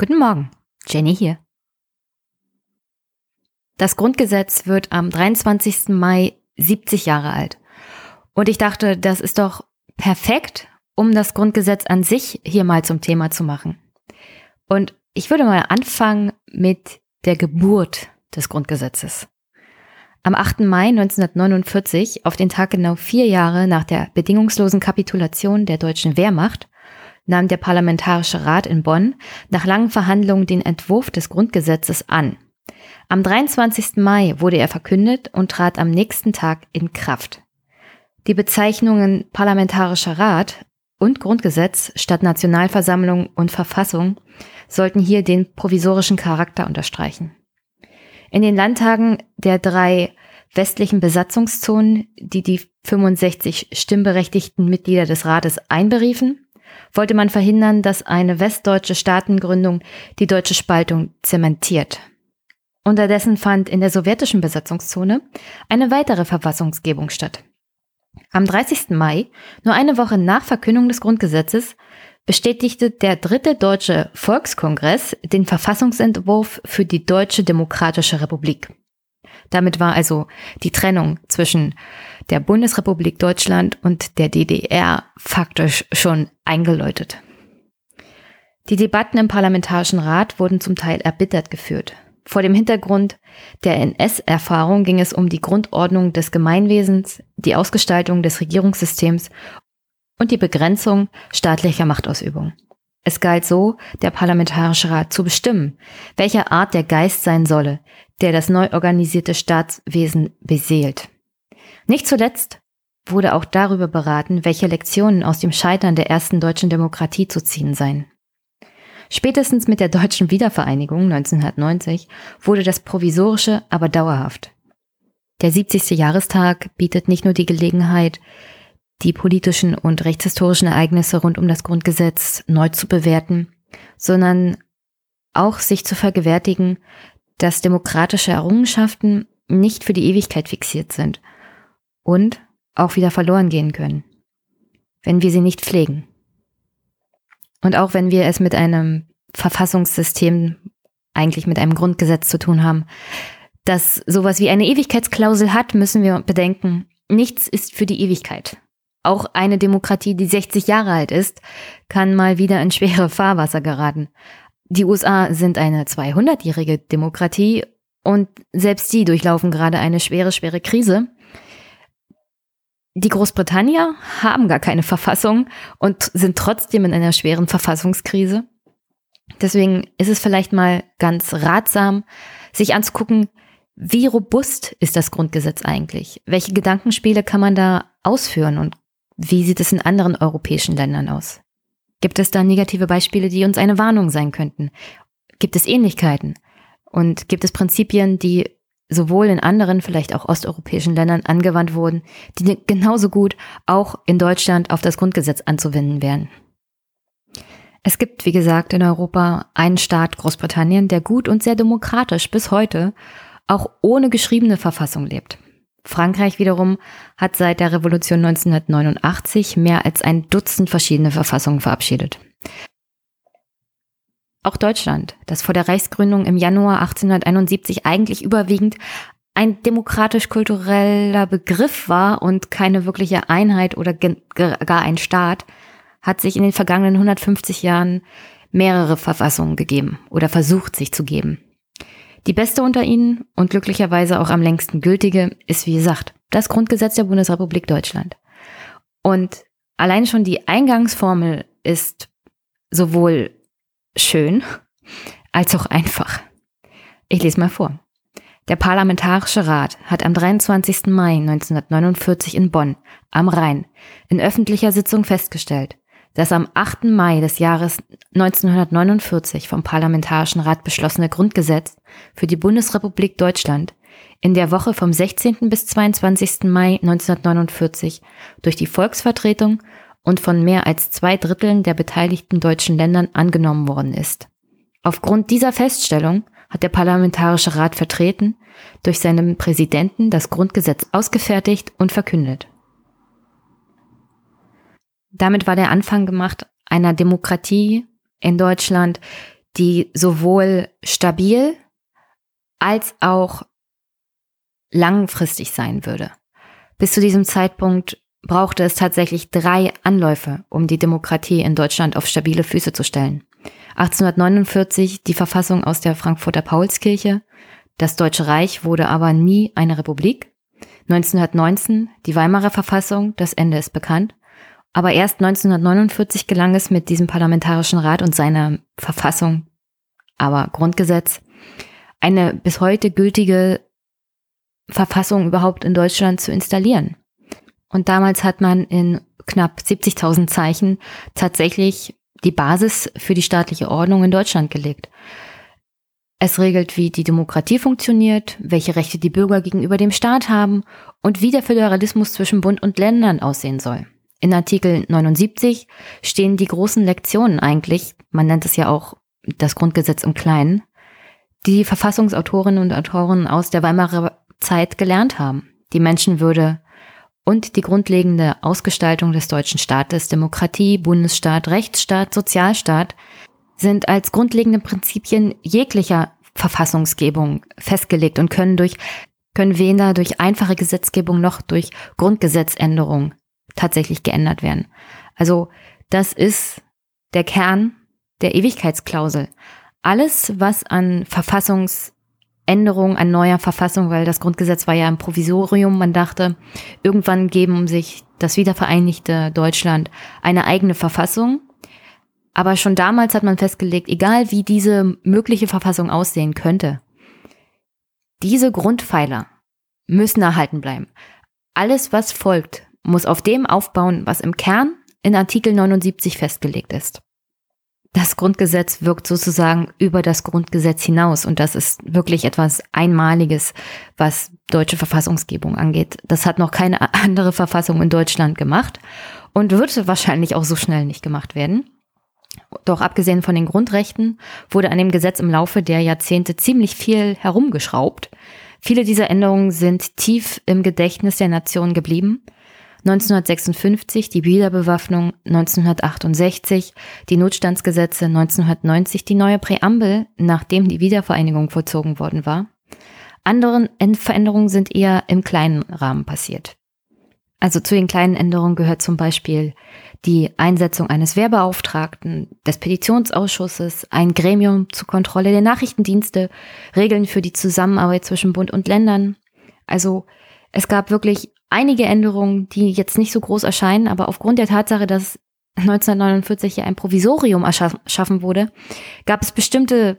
Guten Morgen, Jenny hier. Das Grundgesetz wird am 23. Mai 70 Jahre alt. Und ich dachte, das ist doch perfekt, um das Grundgesetz an sich hier mal zum Thema zu machen. Und ich würde mal anfangen mit der Geburt des Grundgesetzes. Am 8. Mai 1949, auf den Tag genau vier Jahre nach der bedingungslosen Kapitulation der deutschen Wehrmacht, nahm der Parlamentarische Rat in Bonn nach langen Verhandlungen den Entwurf des Grundgesetzes an. Am 23. Mai wurde er verkündet und trat am nächsten Tag in Kraft. Die Bezeichnungen Parlamentarischer Rat und Grundgesetz statt Nationalversammlung und Verfassung sollten hier den provisorischen Charakter unterstreichen. In den Landtagen der drei westlichen Besatzungszonen, die die 65 stimmberechtigten Mitglieder des Rates einberiefen, wollte man verhindern, dass eine westdeutsche Staatengründung die deutsche Spaltung zementiert. Unterdessen fand in der sowjetischen Besatzungszone eine weitere Verfassungsgebung statt. Am 30. Mai, nur eine Woche nach Verkündung des Grundgesetzes, bestätigte der dritte deutsche Volkskongress den Verfassungsentwurf für die Deutsche Demokratische Republik. Damit war also die Trennung zwischen der Bundesrepublik Deutschland und der DDR faktisch schon eingeläutet. Die Debatten im Parlamentarischen Rat wurden zum Teil erbittert geführt. Vor dem Hintergrund der NS-Erfahrung ging es um die Grundordnung des Gemeinwesens, die Ausgestaltung des Regierungssystems und die Begrenzung staatlicher Machtausübung. Es galt so, der Parlamentarische Rat zu bestimmen, welcher Art der Geist sein solle, der das neu organisierte Staatswesen beseelt. Nicht zuletzt wurde auch darüber beraten, welche Lektionen aus dem Scheitern der ersten deutschen Demokratie zu ziehen seien. Spätestens mit der deutschen Wiedervereinigung 1990 wurde das Provisorische aber dauerhaft. Der 70. Jahrestag bietet nicht nur die Gelegenheit, die politischen und rechtshistorischen Ereignisse rund um das Grundgesetz neu zu bewerten, sondern auch sich zu vergewärtigen, dass demokratische Errungenschaften nicht für die Ewigkeit fixiert sind und auch wieder verloren gehen können, wenn wir sie nicht pflegen. Und auch wenn wir es mit einem Verfassungssystem, eigentlich mit einem Grundgesetz zu tun haben, das sowas wie eine Ewigkeitsklausel hat, müssen wir bedenken, nichts ist für die Ewigkeit. Auch eine Demokratie, die 60 Jahre alt ist, kann mal wieder in schwere Fahrwasser geraten. Die USA sind eine 200-jährige Demokratie und selbst die durchlaufen gerade eine schwere, schwere Krise. Die Großbritannier haben gar keine Verfassung und sind trotzdem in einer schweren Verfassungskrise. Deswegen ist es vielleicht mal ganz ratsam, sich anzugucken, wie robust ist das Grundgesetz eigentlich? Welche Gedankenspiele kann man da ausführen und wie sieht es in anderen europäischen Ländern aus? Gibt es da negative Beispiele, die uns eine Warnung sein könnten? Gibt es Ähnlichkeiten? Und gibt es Prinzipien, die sowohl in anderen, vielleicht auch osteuropäischen Ländern angewandt wurden, die genauso gut auch in Deutschland auf das Grundgesetz anzuwenden wären. Es gibt, wie gesagt, in Europa einen Staat, Großbritannien, der gut und sehr demokratisch bis heute auch ohne geschriebene Verfassung lebt. Frankreich wiederum hat seit der Revolution 1989 mehr als ein Dutzend verschiedene Verfassungen verabschiedet. Auch Deutschland, das vor der Reichsgründung im Januar 1871 eigentlich überwiegend ein demokratisch-kultureller Begriff war und keine wirkliche Einheit oder gar ein Staat, hat sich in den vergangenen 150 Jahren mehrere Verfassungen gegeben oder versucht sich zu geben. Die beste unter ihnen und glücklicherweise auch am längsten gültige ist, wie gesagt, das Grundgesetz der Bundesrepublik Deutschland. Und allein schon die Eingangsformel ist sowohl schön als auch einfach. Ich lese mal vor. Der Parlamentarische Rat hat am 23. Mai 1949 in Bonn am Rhein in öffentlicher Sitzung festgestellt, das am 8. Mai des Jahres 1949 vom Parlamentarischen Rat beschlossene Grundgesetz für die Bundesrepublik Deutschland in der Woche vom 16. bis 22. Mai 1949 durch die Volksvertretung und von mehr als zwei Dritteln der beteiligten deutschen Ländern angenommen worden ist. Aufgrund dieser Feststellung hat der Parlamentarische Rat vertreten, durch seinen Präsidenten das Grundgesetz ausgefertigt und verkündet. Damit war der Anfang gemacht einer Demokratie in Deutschland, die sowohl stabil als auch langfristig sein würde. Bis zu diesem Zeitpunkt brauchte es tatsächlich drei Anläufe, um die Demokratie in Deutschland auf stabile Füße zu stellen. 1849 die Verfassung aus der Frankfurter Paulskirche, das Deutsche Reich wurde aber nie eine Republik. 1919 die Weimarer Verfassung, das Ende ist bekannt. Aber erst 1949 gelang es mit diesem Parlamentarischen Rat und seiner Verfassung, aber Grundgesetz, eine bis heute gültige Verfassung überhaupt in Deutschland zu installieren. Und damals hat man in knapp 70.000 Zeichen tatsächlich die Basis für die staatliche Ordnung in Deutschland gelegt. Es regelt, wie die Demokratie funktioniert, welche Rechte die Bürger gegenüber dem Staat haben und wie der Föderalismus zwischen Bund und Ländern aussehen soll. In Artikel 79 stehen die großen Lektionen eigentlich, man nennt es ja auch das Grundgesetz im Kleinen, die Verfassungsautorinnen und Autoren aus der Weimarer Zeit gelernt haben. Die Menschenwürde und die grundlegende Ausgestaltung des deutschen Staates, Demokratie, Bundesstaat, Rechtsstaat, Sozialstaat, sind als grundlegende Prinzipien jeglicher Verfassungsgebung festgelegt und können durch können weder durch einfache Gesetzgebung noch durch Grundgesetzänderung tatsächlich geändert werden. Also das ist der Kern der Ewigkeitsklausel. Alles, was an Verfassungs Änderung an neuer Verfassung, weil das Grundgesetz war ja ein Provisorium. Man dachte, irgendwann geben sich das wiedervereinigte Deutschland eine eigene Verfassung. Aber schon damals hat man festgelegt, egal wie diese mögliche Verfassung aussehen könnte, diese Grundpfeiler müssen erhalten bleiben. Alles, was folgt, muss auf dem aufbauen, was im Kern in Artikel 79 festgelegt ist das Grundgesetz wirkt sozusagen über das Grundgesetz hinaus. Und das ist wirklich etwas Einmaliges, was deutsche Verfassungsgebung angeht. Das hat noch keine andere Verfassung in Deutschland gemacht und wird wahrscheinlich auch so schnell nicht gemacht werden. Doch abgesehen von den Grundrechten wurde an dem Gesetz im Laufe der Jahrzehnte ziemlich viel herumgeschraubt. Viele dieser Änderungen sind tief im Gedächtnis der Nation geblieben 1956 die Wiederbewaffnung, 1968 die Notstandsgesetze, 1990 die neue Präambel, nachdem die Wiedervereinigung vollzogen worden war. Andere Veränderungen sind eher im kleinen Rahmen passiert. Also zu den kleinen Änderungen gehört zum Beispiel die Einsetzung eines Wehrbeauftragten, des Petitionsausschusses, ein Gremium zur Kontrolle der Nachrichtendienste, Regeln für die Zusammenarbeit zwischen Bund und Ländern. Also es gab wirklich einige Änderungen, die jetzt nicht so groß erscheinen, aber aufgrund der Tatsache, dass 1949 ja ein Provisorium erschaffen wurde, gab es bestimmte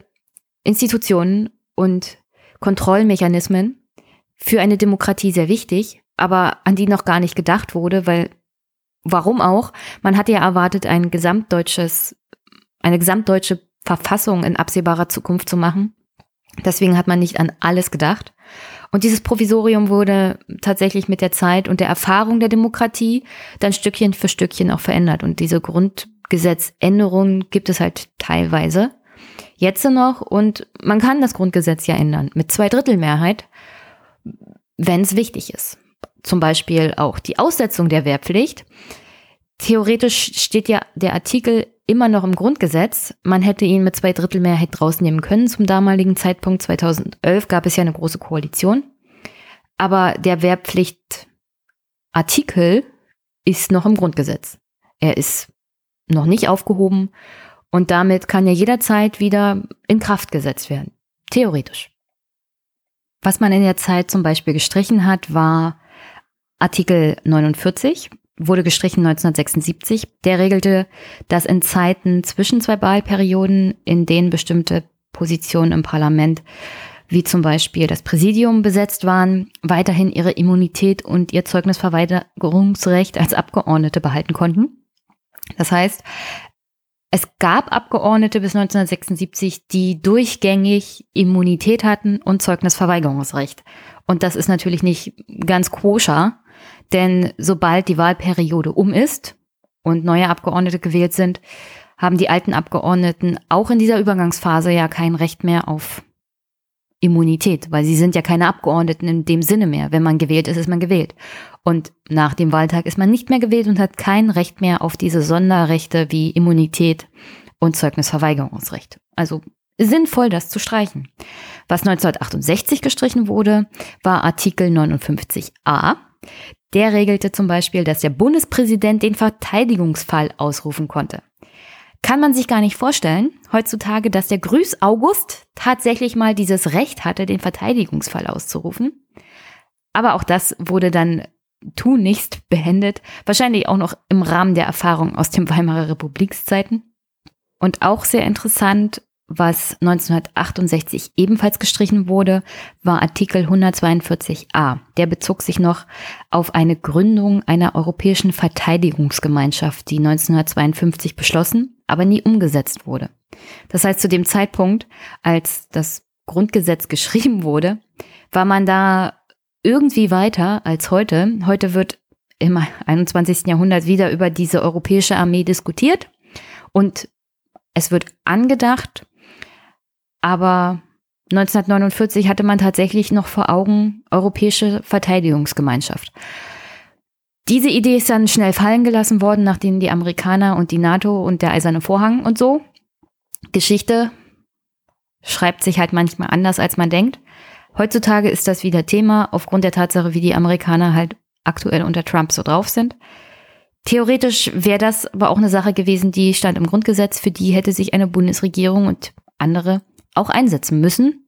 Institutionen und Kontrollmechanismen für eine Demokratie sehr wichtig, aber an die noch gar nicht gedacht wurde, weil warum auch? Man hatte ja erwartet, ein gesamtdeutsches, eine gesamtdeutsche Verfassung in absehbarer Zukunft zu machen. Deswegen hat man nicht an alles gedacht. Und dieses Provisorium wurde tatsächlich mit der Zeit und der Erfahrung der Demokratie dann Stückchen für Stückchen auch verändert. Und diese Grundgesetzänderungen gibt es halt teilweise jetzt noch. Und man kann das Grundgesetz ja ändern mit Zweidrittelmehrheit, wenn es wichtig ist. Zum Beispiel auch die Aussetzung der Wehrpflicht. Theoretisch steht ja der Artikel immer noch im Grundgesetz. Man hätte ihn mit zwei Drittel Mehrheit rausnehmen können. Zum damaligen Zeitpunkt 2011 gab es ja eine große Koalition. Aber der Wehrpflichtartikel ist noch im Grundgesetz. Er ist noch nicht aufgehoben und damit kann er jederzeit wieder in Kraft gesetzt werden. Theoretisch. Was man in der Zeit zum Beispiel gestrichen hat, war Artikel 49 wurde gestrichen 1976. Der regelte, dass in Zeiten zwischen zwei Wahlperioden, in denen bestimmte Positionen im Parlament, wie zum Beispiel das Präsidium besetzt waren, weiterhin ihre Immunität und ihr Zeugnisverweigerungsrecht als Abgeordnete behalten konnten. Das heißt, es gab Abgeordnete bis 1976, die durchgängig Immunität hatten und Zeugnisverweigerungsrecht. Und das ist natürlich nicht ganz koscher, denn sobald die Wahlperiode um ist und neue Abgeordnete gewählt sind, haben die alten Abgeordneten auch in dieser Übergangsphase ja kein Recht mehr auf Immunität, weil sie sind ja keine Abgeordneten in dem Sinne mehr. Wenn man gewählt ist, ist man gewählt. Und nach dem Wahltag ist man nicht mehr gewählt und hat kein Recht mehr auf diese Sonderrechte wie Immunität und Zeugnisverweigerungsrecht. Also sinnvoll, das zu streichen. Was 1968 gestrichen wurde, war Artikel 59a. Der regelte zum Beispiel, dass der Bundespräsident den Verteidigungsfall ausrufen konnte. Kann man sich gar nicht vorstellen, heutzutage, dass der Grüß August tatsächlich mal dieses Recht hatte, den Verteidigungsfall auszurufen. Aber auch das wurde dann tunlichst beendet, wahrscheinlich auch noch im Rahmen der Erfahrung aus den Weimarer Republikszeiten. Und auch sehr interessant, was 1968 ebenfalls gestrichen wurde, war Artikel 142a. Der bezog sich noch auf eine Gründung einer europäischen Verteidigungsgemeinschaft, die 1952 beschlossen, aber nie umgesetzt wurde. Das heißt, zu dem Zeitpunkt, als das Grundgesetz geschrieben wurde, war man da irgendwie weiter als heute. Heute wird im 21. Jahrhundert wieder über diese europäische Armee diskutiert und es wird angedacht, aber 1949 hatte man tatsächlich noch vor Augen Europäische Verteidigungsgemeinschaft. Diese Idee ist dann schnell fallen gelassen worden, nachdem die Amerikaner und die NATO und der Eiserne Vorhang und so. Geschichte schreibt sich halt manchmal anders, als man denkt. Heutzutage ist das wieder Thema, aufgrund der Tatsache, wie die Amerikaner halt aktuell unter Trump so drauf sind. Theoretisch wäre das aber auch eine Sache gewesen, die stand im Grundgesetz, für die hätte sich eine Bundesregierung und andere auch einsetzen müssen.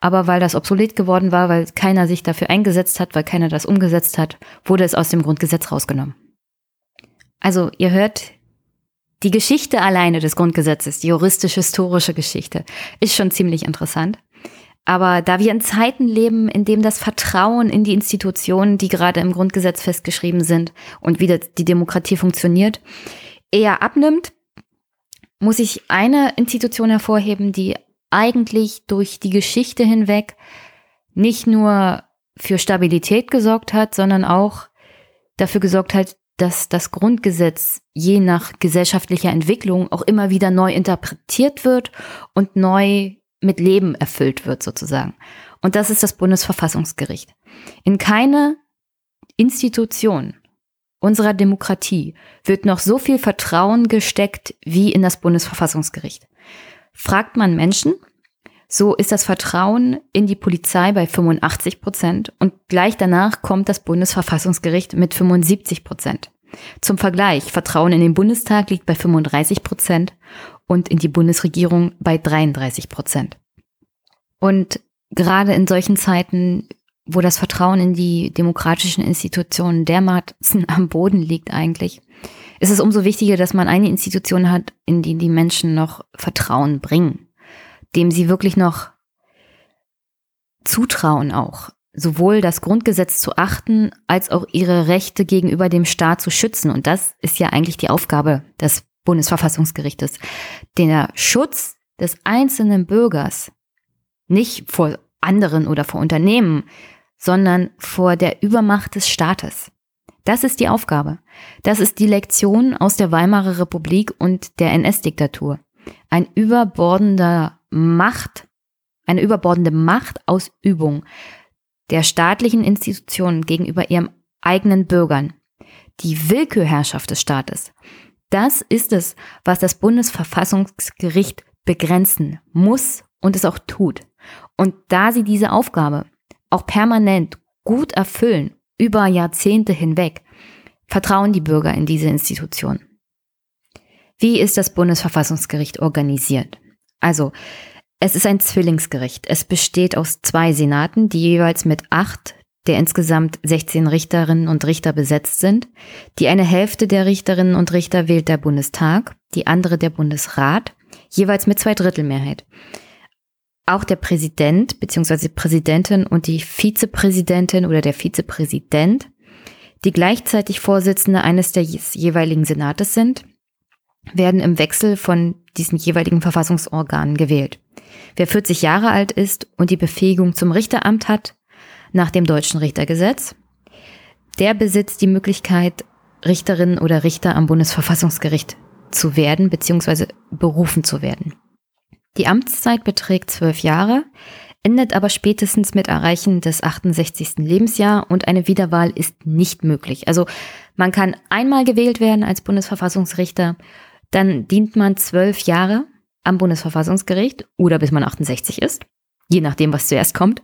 Aber weil das obsolet geworden war, weil keiner sich dafür eingesetzt hat, weil keiner das umgesetzt hat, wurde es aus dem Grundgesetz rausgenommen. Also ihr hört, die Geschichte alleine des Grundgesetzes, die juristisch-historische Geschichte, ist schon ziemlich interessant. Aber da wir in Zeiten leben, in dem das Vertrauen in die Institutionen, die gerade im Grundgesetz festgeschrieben sind und wie die Demokratie funktioniert, eher abnimmt, muss ich eine Institution hervorheben, die eigentlich durch die Geschichte hinweg nicht nur für Stabilität gesorgt hat, sondern auch dafür gesorgt hat, dass das Grundgesetz je nach gesellschaftlicher Entwicklung auch immer wieder neu interpretiert wird und neu mit Leben erfüllt wird sozusagen. Und das ist das Bundesverfassungsgericht. In keine Institution unserer Demokratie wird noch so viel Vertrauen gesteckt wie in das Bundesverfassungsgericht. Fragt man Menschen, so ist das Vertrauen in die Polizei bei 85 Prozent und gleich danach kommt das Bundesverfassungsgericht mit 75 Prozent. Zum Vergleich, Vertrauen in den Bundestag liegt bei 35 Prozent und in die Bundesregierung bei 33 Prozent. Und gerade in solchen Zeiten, wo das Vertrauen in die demokratischen Institutionen dermaßen am Boden liegt eigentlich, ist es umso wichtiger, dass man eine Institution hat, in die die Menschen noch Vertrauen bringen, dem sie wirklich noch zutrauen auch, sowohl das Grundgesetz zu achten, als auch ihre Rechte gegenüber dem Staat zu schützen. Und das ist ja eigentlich die Aufgabe des Bundesverfassungsgerichtes. Der Schutz des einzelnen Bürgers, nicht vor anderen oder vor Unternehmen, sondern vor der Übermacht des Staates. Das ist die Aufgabe. Das ist die Lektion aus der Weimarer Republik und der NS-Diktatur. Ein überbordender Macht, eine überbordende Machtausübung der staatlichen Institutionen gegenüber ihren eigenen Bürgern. Die Willkürherrschaft des Staates. Das ist es, was das Bundesverfassungsgericht begrenzen muss und es auch tut. Und da sie diese Aufgabe auch permanent gut erfüllen, über Jahrzehnte hinweg, vertrauen die Bürger in diese Institution. Wie ist das Bundesverfassungsgericht organisiert? Also, es ist ein Zwillingsgericht. Es besteht aus zwei Senaten, die jeweils mit acht der insgesamt 16 Richterinnen und Richter besetzt sind. Die eine Hälfte der Richterinnen und Richter wählt der Bundestag, die andere der Bundesrat, jeweils mit zwei Drittel. Auch der Präsident bzw. Präsidentin und die Vizepräsidentin oder der Vizepräsident, die gleichzeitig Vorsitzende eines der jeweiligen Senates sind, werden im Wechsel von diesen jeweiligen Verfassungsorganen gewählt. Wer 40 Jahre alt ist und die Befähigung zum Richteramt hat, nach dem deutschen Richtergesetz, der besitzt die Möglichkeit, Richterin oder Richter am Bundesverfassungsgericht zu werden bzw. berufen zu werden. Die Amtszeit beträgt zwölf Jahre, endet aber spätestens mit Erreichen des 68. Lebensjahr und eine Wiederwahl ist nicht möglich. Also man kann einmal gewählt werden als Bundesverfassungsrichter, dann dient man zwölf Jahre am Bundesverfassungsgericht oder bis man 68 ist, je nachdem, was zuerst kommt.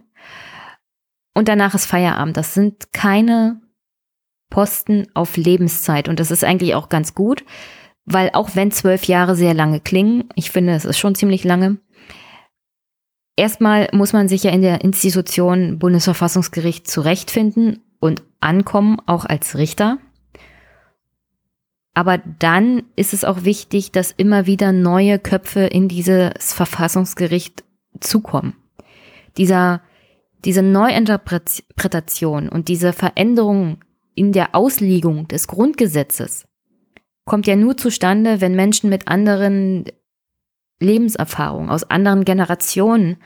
Und danach ist Feierabend. Das sind keine Posten auf Lebenszeit. Und das ist eigentlich auch ganz gut, weil auch wenn zwölf Jahre sehr lange klingen, ich finde, es ist schon ziemlich lange, erstmal muss man sich ja in der Institution Bundesverfassungsgericht zurechtfinden und ankommen, auch als Richter. Aber dann ist es auch wichtig, dass immer wieder neue Köpfe in dieses Verfassungsgericht zukommen. Dieser, diese Neuinterpretation und diese Veränderung in der Auslegung des Grundgesetzes kommt ja nur zustande, wenn Menschen mit anderen Lebenserfahrungen, aus anderen Generationen,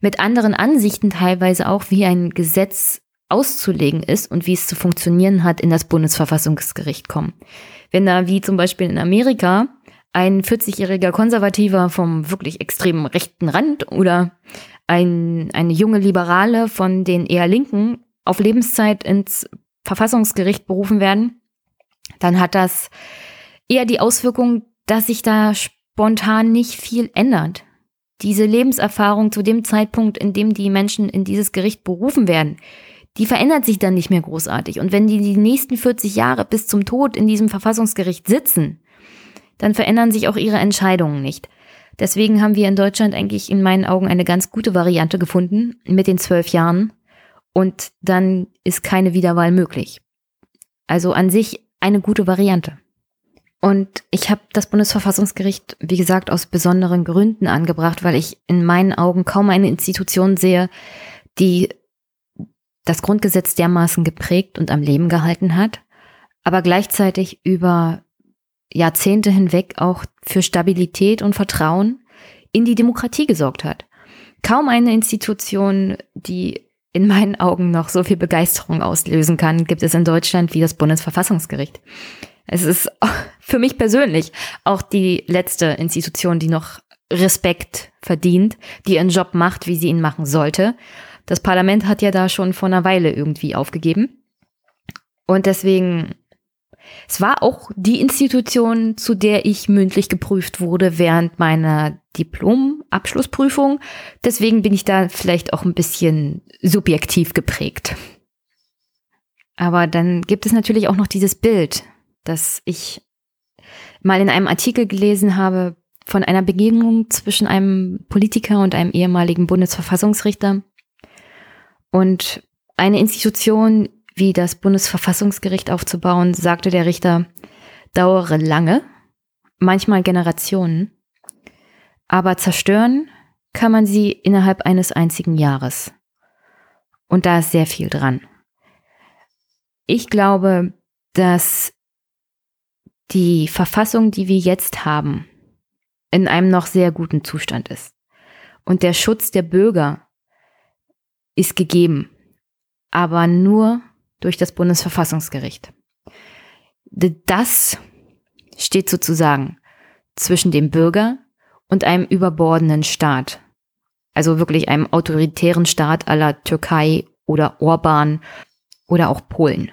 mit anderen Ansichten teilweise auch, wie ein Gesetz auszulegen ist und wie es zu funktionieren hat, in das Bundesverfassungsgericht kommen. Wenn da wie zum Beispiel in Amerika ein 40-jähriger Konservativer vom wirklich extremen rechten Rand oder ein, eine junge Liberale von den eher Linken auf Lebenszeit ins Verfassungsgericht berufen werden, dann hat das eher die Auswirkung, dass sich da spontan nicht viel ändert. Diese Lebenserfahrung zu dem Zeitpunkt, in dem die Menschen in dieses Gericht berufen werden, die verändert sich dann nicht mehr großartig. Und wenn die die nächsten 40 Jahre bis zum Tod in diesem Verfassungsgericht sitzen, dann verändern sich auch ihre Entscheidungen nicht. Deswegen haben wir in Deutschland eigentlich in meinen Augen eine ganz gute Variante gefunden mit den zwölf Jahren. Und dann ist keine Wiederwahl möglich. Also an sich eine gute Variante. Und ich habe das Bundesverfassungsgericht, wie gesagt, aus besonderen Gründen angebracht, weil ich in meinen Augen kaum eine Institution sehe, die das Grundgesetz dermaßen geprägt und am Leben gehalten hat, aber gleichzeitig über Jahrzehnte hinweg auch für Stabilität und Vertrauen in die Demokratie gesorgt hat. Kaum eine Institution, die in meinen Augen noch so viel Begeisterung auslösen kann, gibt es in Deutschland wie das Bundesverfassungsgericht. Es ist für mich persönlich auch die letzte Institution, die noch Respekt verdient, die ihren Job macht, wie sie ihn machen sollte das Parlament hat ja da schon vor einer Weile irgendwie aufgegeben. Und deswegen, es war auch die Institution, zu der ich mündlich geprüft wurde während meiner Diplom-Abschlussprüfung. Deswegen bin ich da vielleicht auch ein bisschen subjektiv geprägt. Aber dann gibt es natürlich auch noch dieses Bild, das ich mal in einem Artikel gelesen habe von einer Begegnung zwischen einem Politiker und einem ehemaligen Bundesverfassungsrichter. Und eine Institution wie das Bundesverfassungsgericht aufzubauen, sagte der Richter, dauere lange, manchmal Generationen, aber zerstören kann man sie innerhalb eines einzigen Jahres. Und da ist sehr viel dran. Ich glaube, dass die Verfassung, die wir jetzt haben, in einem noch sehr guten Zustand ist. Und der Schutz der Bürger ist gegeben, aber nur durch das Bundesverfassungsgericht. Das steht sozusagen zwischen dem Bürger und einem überbordenden Staat. Also wirklich einem autoritären Staat aller Türkei oder Orban oder auch Polen.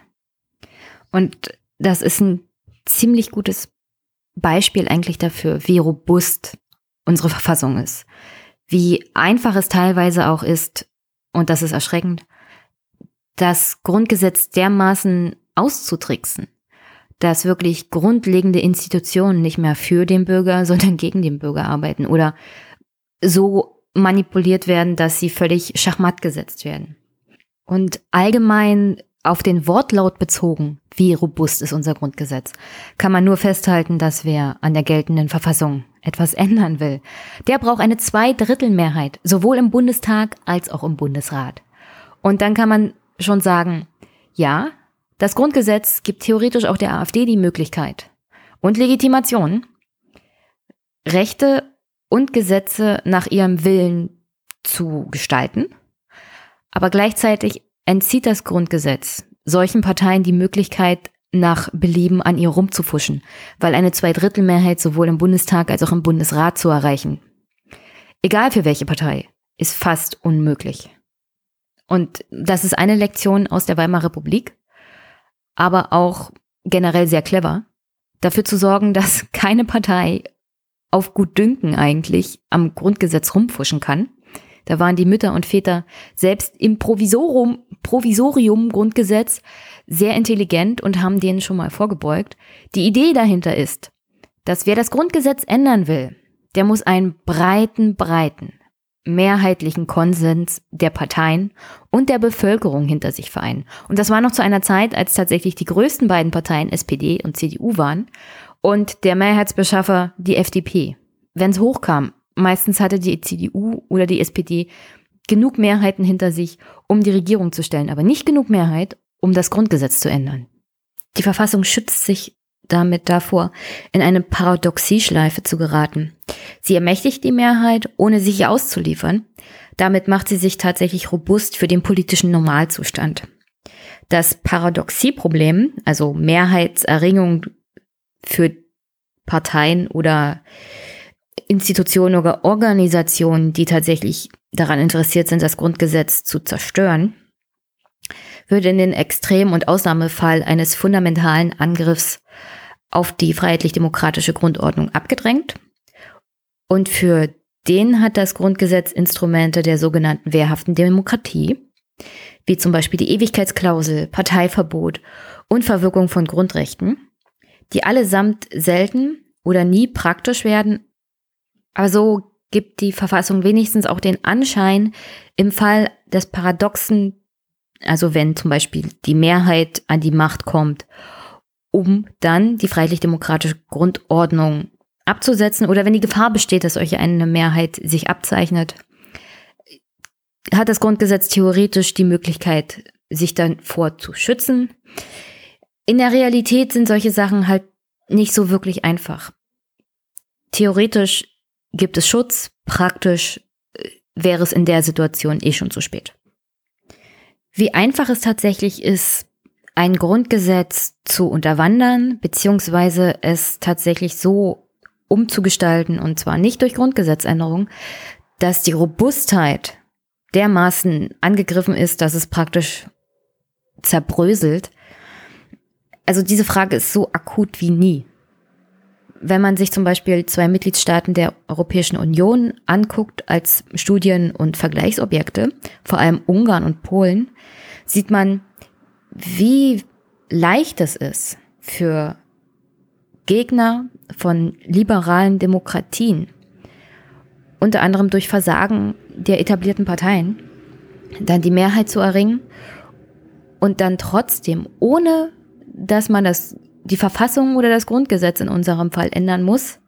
Und das ist ein ziemlich gutes Beispiel eigentlich dafür, wie robust unsere Verfassung ist. Wie einfach es teilweise auch ist, und das ist erschreckend, das Grundgesetz dermaßen auszutricksen, dass wirklich grundlegende Institutionen nicht mehr für den Bürger, sondern gegen den Bürger arbeiten oder so manipuliert werden, dass sie völlig schachmatt gesetzt werden. Und allgemein auf den Wortlaut bezogen, wie robust ist unser Grundgesetz, kann man nur festhalten, dass wer an der geltenden Verfassung etwas ändern will, der braucht eine Zweidrittelmehrheit, sowohl im Bundestag als auch im Bundesrat. Und dann kann man schon sagen, ja, das Grundgesetz gibt theoretisch auch der AfD die Möglichkeit und Legitimation, Rechte und Gesetze nach ihrem Willen zu gestalten, aber gleichzeitig entzieht das Grundgesetz solchen Parteien die Möglichkeit, nach Belieben an ihr rumzufuschen, weil eine Zweidrittelmehrheit sowohl im Bundestag als auch im Bundesrat zu erreichen, egal für welche Partei, ist fast unmöglich. Und das ist eine Lektion aus der Weimarer Republik, aber auch generell sehr clever, dafür zu sorgen, dass keine Partei auf gut Dünken eigentlich am Grundgesetz rumfuschen kann. Da waren die Mütter und Väter selbst im Provisorium, Provisorium Grundgesetz sehr intelligent und haben denen schon mal vorgebeugt. Die Idee dahinter ist, dass wer das Grundgesetz ändern will, der muss einen breiten, breiten, mehrheitlichen Konsens der Parteien und der Bevölkerung hinter sich vereinen. Und das war noch zu einer Zeit, als tatsächlich die größten beiden Parteien SPD und CDU waren und der Mehrheitsbeschaffer die FDP. Wenn es hochkam, meistens hatte die CDU oder die SPD genug Mehrheiten hinter sich, um die Regierung zu stellen, aber nicht genug Mehrheit, um das Grundgesetz zu ändern. Die Verfassung schützt sich damit davor, in eine Paradoxieschleife zu geraten. Sie ermächtigt die Mehrheit, ohne sich auszuliefern. Damit macht sie sich tatsächlich robust für den politischen Normalzustand. Das Paradoxieproblem, also Mehrheitserringung für Parteien oder Institutionen oder Organisationen, die tatsächlich daran interessiert sind, das Grundgesetz zu zerstören, würde in den Extrem- und Ausnahmefall eines fundamentalen Angriffs auf die freiheitlich-demokratische Grundordnung abgedrängt. Und für den hat das Grundgesetz Instrumente der sogenannten wehrhaften Demokratie, wie zum Beispiel die Ewigkeitsklausel, Parteiverbot und Verwirkung von Grundrechten, die allesamt selten oder nie praktisch werden, aber so gibt die Verfassung wenigstens auch den Anschein, im Fall des Paradoxen, also wenn zum Beispiel die Mehrheit an die Macht kommt, um dann die freiheitlich-demokratische Grundordnung abzusetzen oder wenn die Gefahr besteht, dass solche eine Mehrheit sich abzeichnet, hat das Grundgesetz theoretisch die Möglichkeit, sich dann vorzuschützen. In der Realität sind solche Sachen halt nicht so wirklich einfach. Theoretisch gibt es Schutz, praktisch äh, wäre es in der Situation eh schon zu spät. Wie einfach es tatsächlich ist, ein Grundgesetz zu unterwandern, beziehungsweise es tatsächlich so umzugestalten, und zwar nicht durch Grundgesetzänderung, dass die Robustheit dermaßen angegriffen ist, dass es praktisch zerbröselt. Also diese Frage ist so akut wie nie. Wenn man sich zum Beispiel zwei Mitgliedstaaten der Europäischen Union anguckt als Studien- und Vergleichsobjekte, vor allem Ungarn und Polen, sieht man, wie leicht es ist für Gegner von liberalen Demokratien, unter anderem durch Versagen der etablierten Parteien, dann die Mehrheit zu erringen und dann trotzdem, ohne dass man das die Verfassung oder das Grundgesetz in unserem Fall ändern muss,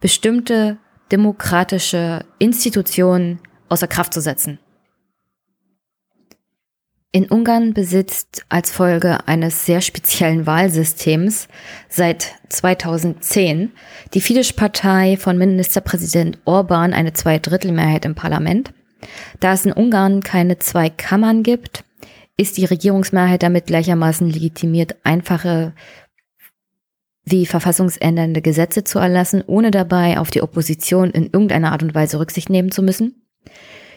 bestimmte demokratische Institutionen außer Kraft zu setzen. In Ungarn besitzt als Folge eines sehr speziellen Wahlsystems seit 2010 die Fidesz-Partei von Ministerpräsident Orban eine Zweidrittelmehrheit im Parlament. Da es in Ungarn keine zwei Kammern gibt, ist die Regierungsmehrheit damit gleichermaßen legitimiert, einfache wie verfassungsändernde Gesetze zu erlassen, ohne dabei auf die Opposition in irgendeiner Art und Weise Rücksicht nehmen zu müssen.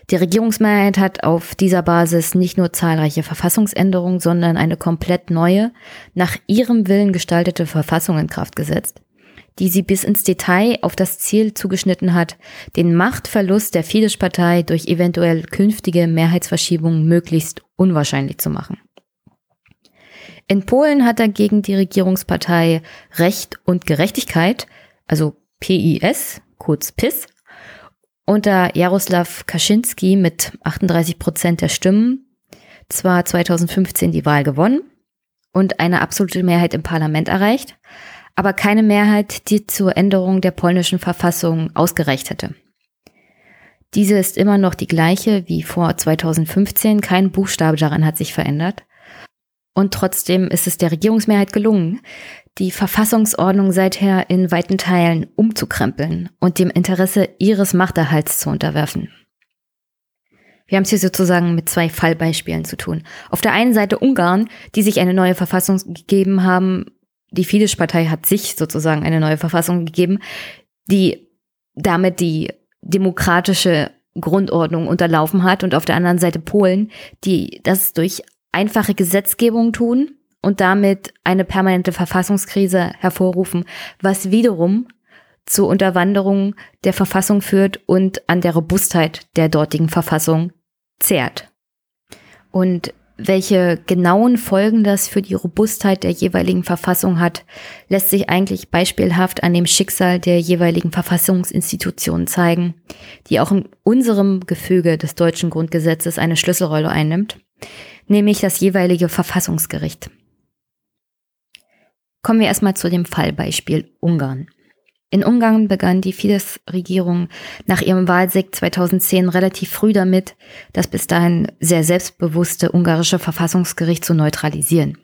Die Regierungsmehrheit hat auf dieser Basis nicht nur zahlreiche Verfassungsänderungen, sondern eine komplett neue, nach ihrem Willen gestaltete Verfassung in Kraft gesetzt die sie bis ins Detail auf das Ziel zugeschnitten hat, den Machtverlust der Fidesz-Partei durch eventuell künftige Mehrheitsverschiebungen möglichst unwahrscheinlich zu machen. In Polen hat dagegen die Regierungspartei Recht und Gerechtigkeit, also PIS, kurz PIS, unter Jaroslaw Kaczynski mit 38 Prozent der Stimmen zwar 2015 die Wahl gewonnen und eine absolute Mehrheit im Parlament erreicht, aber keine Mehrheit, die zur Änderung der polnischen Verfassung ausgereicht hätte. Diese ist immer noch die gleiche wie vor 2015, kein Buchstabe daran hat sich verändert. Und trotzdem ist es der Regierungsmehrheit gelungen, die Verfassungsordnung seither in weiten Teilen umzukrempeln und dem Interesse ihres Machterhalts zu unterwerfen. Wir haben es hier sozusagen mit zwei Fallbeispielen zu tun. Auf der einen Seite Ungarn, die sich eine neue Verfassung gegeben haben, die Fidesz-Partei hat sich sozusagen eine neue Verfassung gegeben, die damit die demokratische Grundordnung unterlaufen hat und auf der anderen Seite Polen, die das durch einfache Gesetzgebung tun und damit eine permanente Verfassungskrise hervorrufen, was wiederum zur Unterwanderung der Verfassung führt und an der Robustheit der dortigen Verfassung zehrt. Und welche genauen Folgen das für die Robustheit der jeweiligen Verfassung hat, lässt sich eigentlich beispielhaft an dem Schicksal der jeweiligen Verfassungsinstitutionen zeigen, die auch in unserem Gefüge des deutschen Grundgesetzes eine Schlüsselrolle einnimmt, nämlich das jeweilige Verfassungsgericht. Kommen wir erstmal zu dem Fallbeispiel Ungarn. In Ungarn begann die Fidesz-Regierung nach ihrem Wahlsieg 2010 relativ früh damit, das bis dahin sehr selbstbewusste ungarische Verfassungsgericht zu neutralisieren.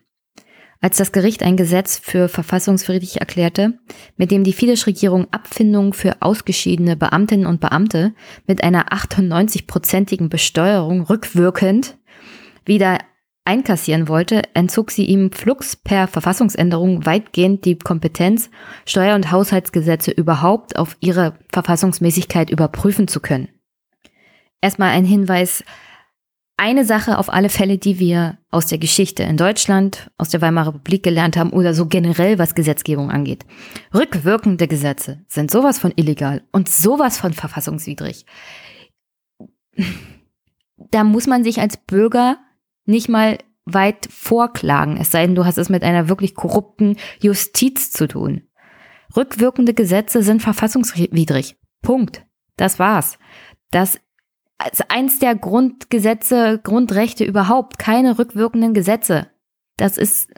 Als das Gericht ein Gesetz für verfassungswidrig erklärte, mit dem die Fidesz-Regierung Abfindungen für ausgeschiedene Beamtinnen und Beamte mit einer 98-prozentigen Besteuerung rückwirkend wieder einkassieren wollte, entzog sie ihm flugs per Verfassungsänderung weitgehend die Kompetenz, Steuer- und Haushaltsgesetze überhaupt auf ihre Verfassungsmäßigkeit überprüfen zu können. Erstmal ein Hinweis, eine Sache auf alle Fälle, die wir aus der Geschichte in Deutschland, aus der Weimarer Republik gelernt haben oder so generell, was Gesetzgebung angeht. Rückwirkende Gesetze sind sowas von illegal und sowas von verfassungswidrig. Da muss man sich als Bürger nicht mal weit vorklagen, es sei denn, du hast es mit einer wirklich korrupten Justiz zu tun. Rückwirkende Gesetze sind verfassungswidrig. Punkt. Das war's. Das ist eins der Grundgesetze, Grundrechte überhaupt. Keine rückwirkenden Gesetze. Das ist,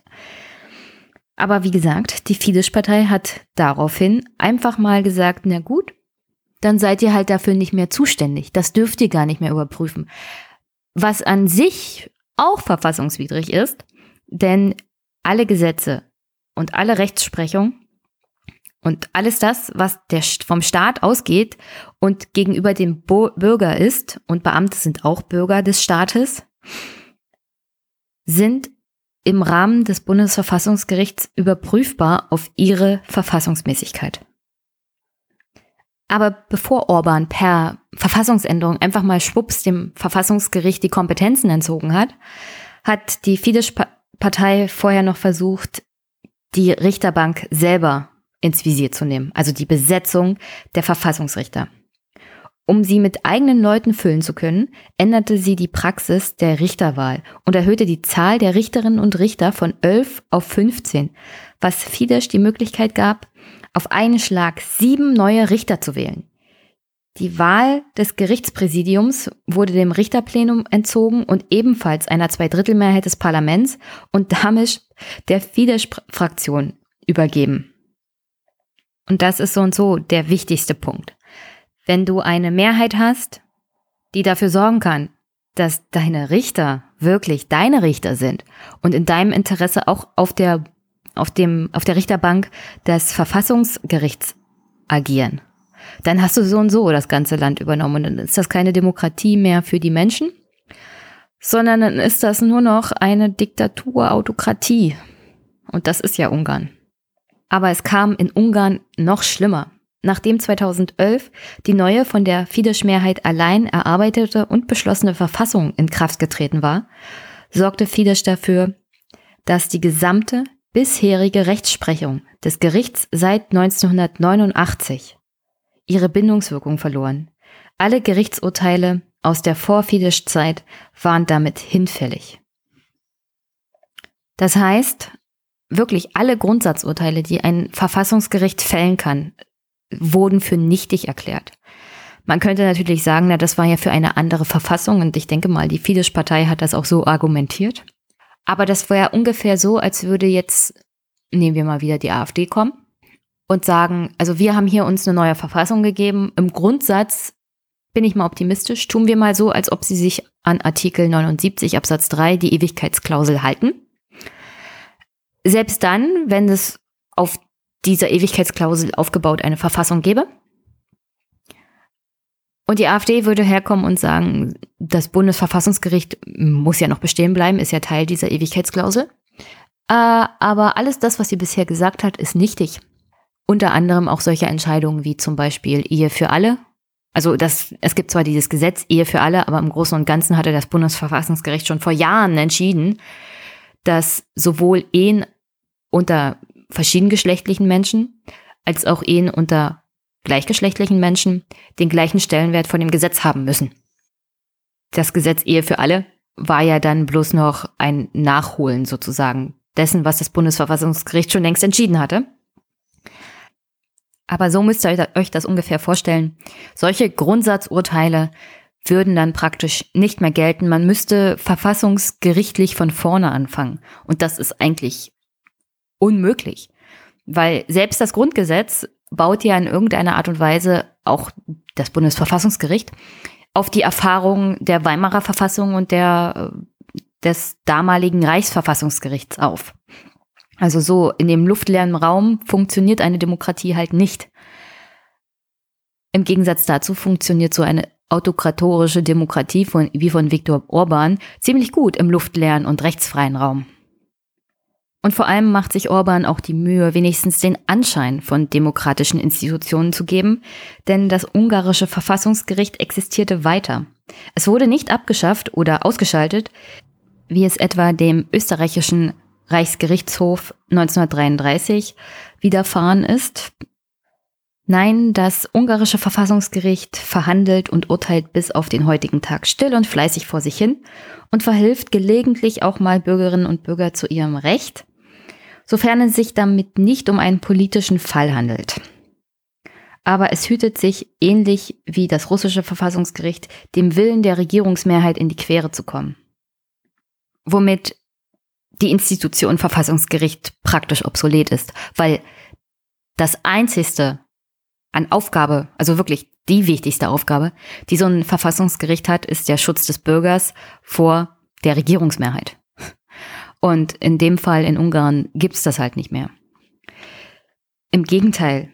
aber wie gesagt, die Fidesz-Partei hat daraufhin einfach mal gesagt, na gut, dann seid ihr halt dafür nicht mehr zuständig. Das dürft ihr gar nicht mehr überprüfen. Was an sich auch verfassungswidrig ist, denn alle Gesetze und alle Rechtsprechung und alles das, was der, vom Staat ausgeht und gegenüber dem Bo Bürger ist, und Beamte sind auch Bürger des Staates, sind im Rahmen des Bundesverfassungsgerichts überprüfbar auf ihre Verfassungsmäßigkeit. Aber bevor Orban per Verfassungsänderung einfach mal schwupps dem Verfassungsgericht die Kompetenzen entzogen hat, hat die Fidesz-Partei vorher noch versucht, die Richterbank selber ins Visier zu nehmen, also die Besetzung der Verfassungsrichter. Um sie mit eigenen Leuten füllen zu können, änderte sie die Praxis der Richterwahl und erhöhte die Zahl der Richterinnen und Richter von 11 auf 15, was Fidesz die Möglichkeit gab, auf einen Schlag sieben neue Richter zu wählen. Die Wahl des Gerichtspräsidiums wurde dem Richterplenum entzogen und ebenfalls einer Zweidrittelmehrheit des Parlaments und damit der Fidesz-Fraktion übergeben. Und das ist so und so der wichtigste Punkt. Wenn du eine Mehrheit hast, die dafür sorgen kann, dass deine Richter wirklich deine Richter sind und in deinem Interesse auch auf der auf, dem, auf der Richterbank des Verfassungsgerichts agieren. Dann hast du so und so das ganze Land übernommen. Und dann ist das keine Demokratie mehr für die Menschen, sondern dann ist das nur noch eine Diktatur, Autokratie. Und das ist ja Ungarn. Aber es kam in Ungarn noch schlimmer. Nachdem 2011 die neue von der Fidesz-Mehrheit allein erarbeitete und beschlossene Verfassung in Kraft getreten war, sorgte Fidesz dafür, dass die gesamte bisherige Rechtsprechung des Gerichts seit 1989 ihre Bindungswirkung verloren. Alle Gerichtsurteile aus der Vorfidesz-Zeit waren damit hinfällig. Das heißt, wirklich alle Grundsatzurteile, die ein Verfassungsgericht fällen kann, wurden für nichtig erklärt. Man könnte natürlich sagen, na, das war ja für eine andere Verfassung und ich denke mal, die Fidesz-Partei hat das auch so argumentiert. Aber das wäre ungefähr so, als würde jetzt, nehmen wir mal wieder die AfD kommen und sagen, also wir haben hier uns eine neue Verfassung gegeben. Im Grundsatz bin ich mal optimistisch. Tun wir mal so, als ob sie sich an Artikel 79 Absatz 3 die Ewigkeitsklausel halten. Selbst dann, wenn es auf dieser Ewigkeitsklausel aufgebaut eine Verfassung gäbe, und die AfD würde herkommen und sagen, das Bundesverfassungsgericht muss ja noch bestehen bleiben, ist ja Teil dieser Ewigkeitsklausel. Äh, aber alles das, was sie bisher gesagt hat, ist nichtig. Unter anderem auch solche Entscheidungen wie zum Beispiel Ehe für alle. Also das, es gibt zwar dieses Gesetz Ehe für alle, aber im Großen und Ganzen hatte das Bundesverfassungsgericht schon vor Jahren entschieden, dass sowohl Ehen unter verschiedengeschlechtlichen Menschen als auch Ehen unter gleichgeschlechtlichen Menschen den gleichen Stellenwert von dem Gesetz haben müssen. Das Gesetz Ehe für alle war ja dann bloß noch ein Nachholen sozusagen dessen, was das Bundesverfassungsgericht schon längst entschieden hatte. Aber so müsst ihr euch das ungefähr vorstellen. Solche Grundsatzurteile würden dann praktisch nicht mehr gelten. Man müsste verfassungsgerichtlich von vorne anfangen. Und das ist eigentlich unmöglich. Weil selbst das Grundgesetz baut ja in irgendeiner Art und Weise auch das Bundesverfassungsgericht auf die Erfahrungen der Weimarer Verfassung und der, des damaligen Reichsverfassungsgerichts auf. Also so in dem luftleeren Raum funktioniert eine Demokratie halt nicht. Im Gegensatz dazu funktioniert so eine autokratorische Demokratie von, wie von Viktor Orban ziemlich gut im luftleeren und rechtsfreien Raum. Und vor allem macht sich Orban auch die Mühe, wenigstens den Anschein von demokratischen Institutionen zu geben, denn das ungarische Verfassungsgericht existierte weiter. Es wurde nicht abgeschafft oder ausgeschaltet, wie es etwa dem österreichischen Reichsgerichtshof 1933 widerfahren ist. Nein, das ungarische Verfassungsgericht verhandelt und urteilt bis auf den heutigen Tag still und fleißig vor sich hin und verhilft gelegentlich auch mal Bürgerinnen und Bürger zu ihrem Recht, sofern es sich damit nicht um einen politischen Fall handelt. Aber es hütet sich, ähnlich wie das russische Verfassungsgericht, dem Willen der Regierungsmehrheit in die Quere zu kommen. Womit die Institution Verfassungsgericht praktisch obsolet ist, weil das einzigste an Aufgabe, also wirklich die wichtigste Aufgabe, die so ein Verfassungsgericht hat, ist der Schutz des Bürgers vor der Regierungsmehrheit. Und in dem Fall in Ungarn gibt's das halt nicht mehr. Im Gegenteil.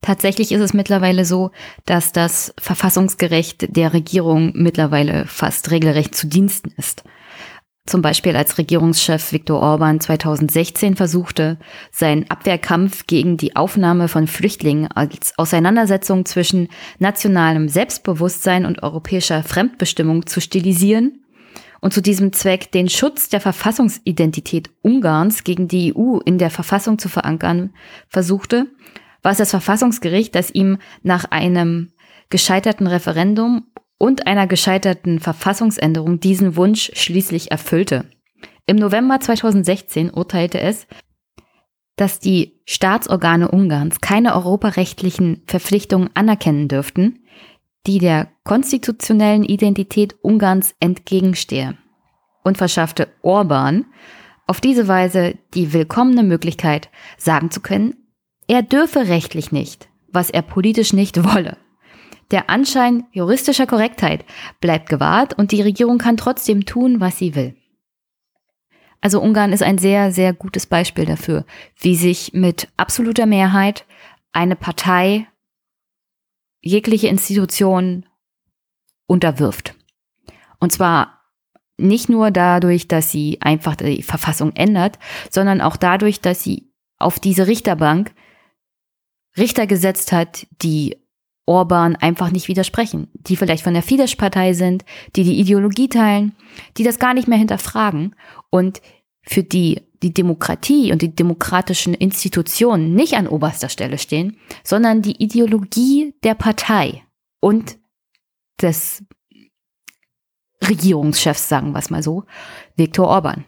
Tatsächlich ist es mittlerweile so, dass das Verfassungsgericht der Regierung mittlerweile fast regelrecht zu Diensten ist zum Beispiel als Regierungschef Viktor Orban 2016 versuchte, seinen Abwehrkampf gegen die Aufnahme von Flüchtlingen als Auseinandersetzung zwischen nationalem Selbstbewusstsein und europäischer Fremdbestimmung zu stilisieren und zu diesem Zweck den Schutz der Verfassungsidentität Ungarns gegen die EU in der Verfassung zu verankern versuchte, war es das Verfassungsgericht, das ihm nach einem gescheiterten Referendum und einer gescheiterten Verfassungsänderung diesen Wunsch schließlich erfüllte. Im November 2016 urteilte es, dass die Staatsorgane Ungarns keine europarechtlichen Verpflichtungen anerkennen dürften, die der konstitutionellen Identität Ungarns entgegenstehe und verschaffte Orban auf diese Weise die willkommene Möglichkeit, sagen zu können, er dürfe rechtlich nicht, was er politisch nicht wolle. Der Anschein juristischer Korrektheit bleibt gewahrt und die Regierung kann trotzdem tun, was sie will. Also Ungarn ist ein sehr, sehr gutes Beispiel dafür, wie sich mit absoluter Mehrheit eine Partei jegliche Institution unterwirft. Und zwar nicht nur dadurch, dass sie einfach die Verfassung ändert, sondern auch dadurch, dass sie auf diese Richterbank Richter gesetzt hat, die Orban einfach nicht widersprechen, die vielleicht von der Fidesz-Partei sind, die die Ideologie teilen, die das gar nicht mehr hinterfragen und für die die Demokratie und die demokratischen Institutionen nicht an oberster Stelle stehen, sondern die Ideologie der Partei und des Regierungschefs, sagen wir es mal so, Viktor Orban.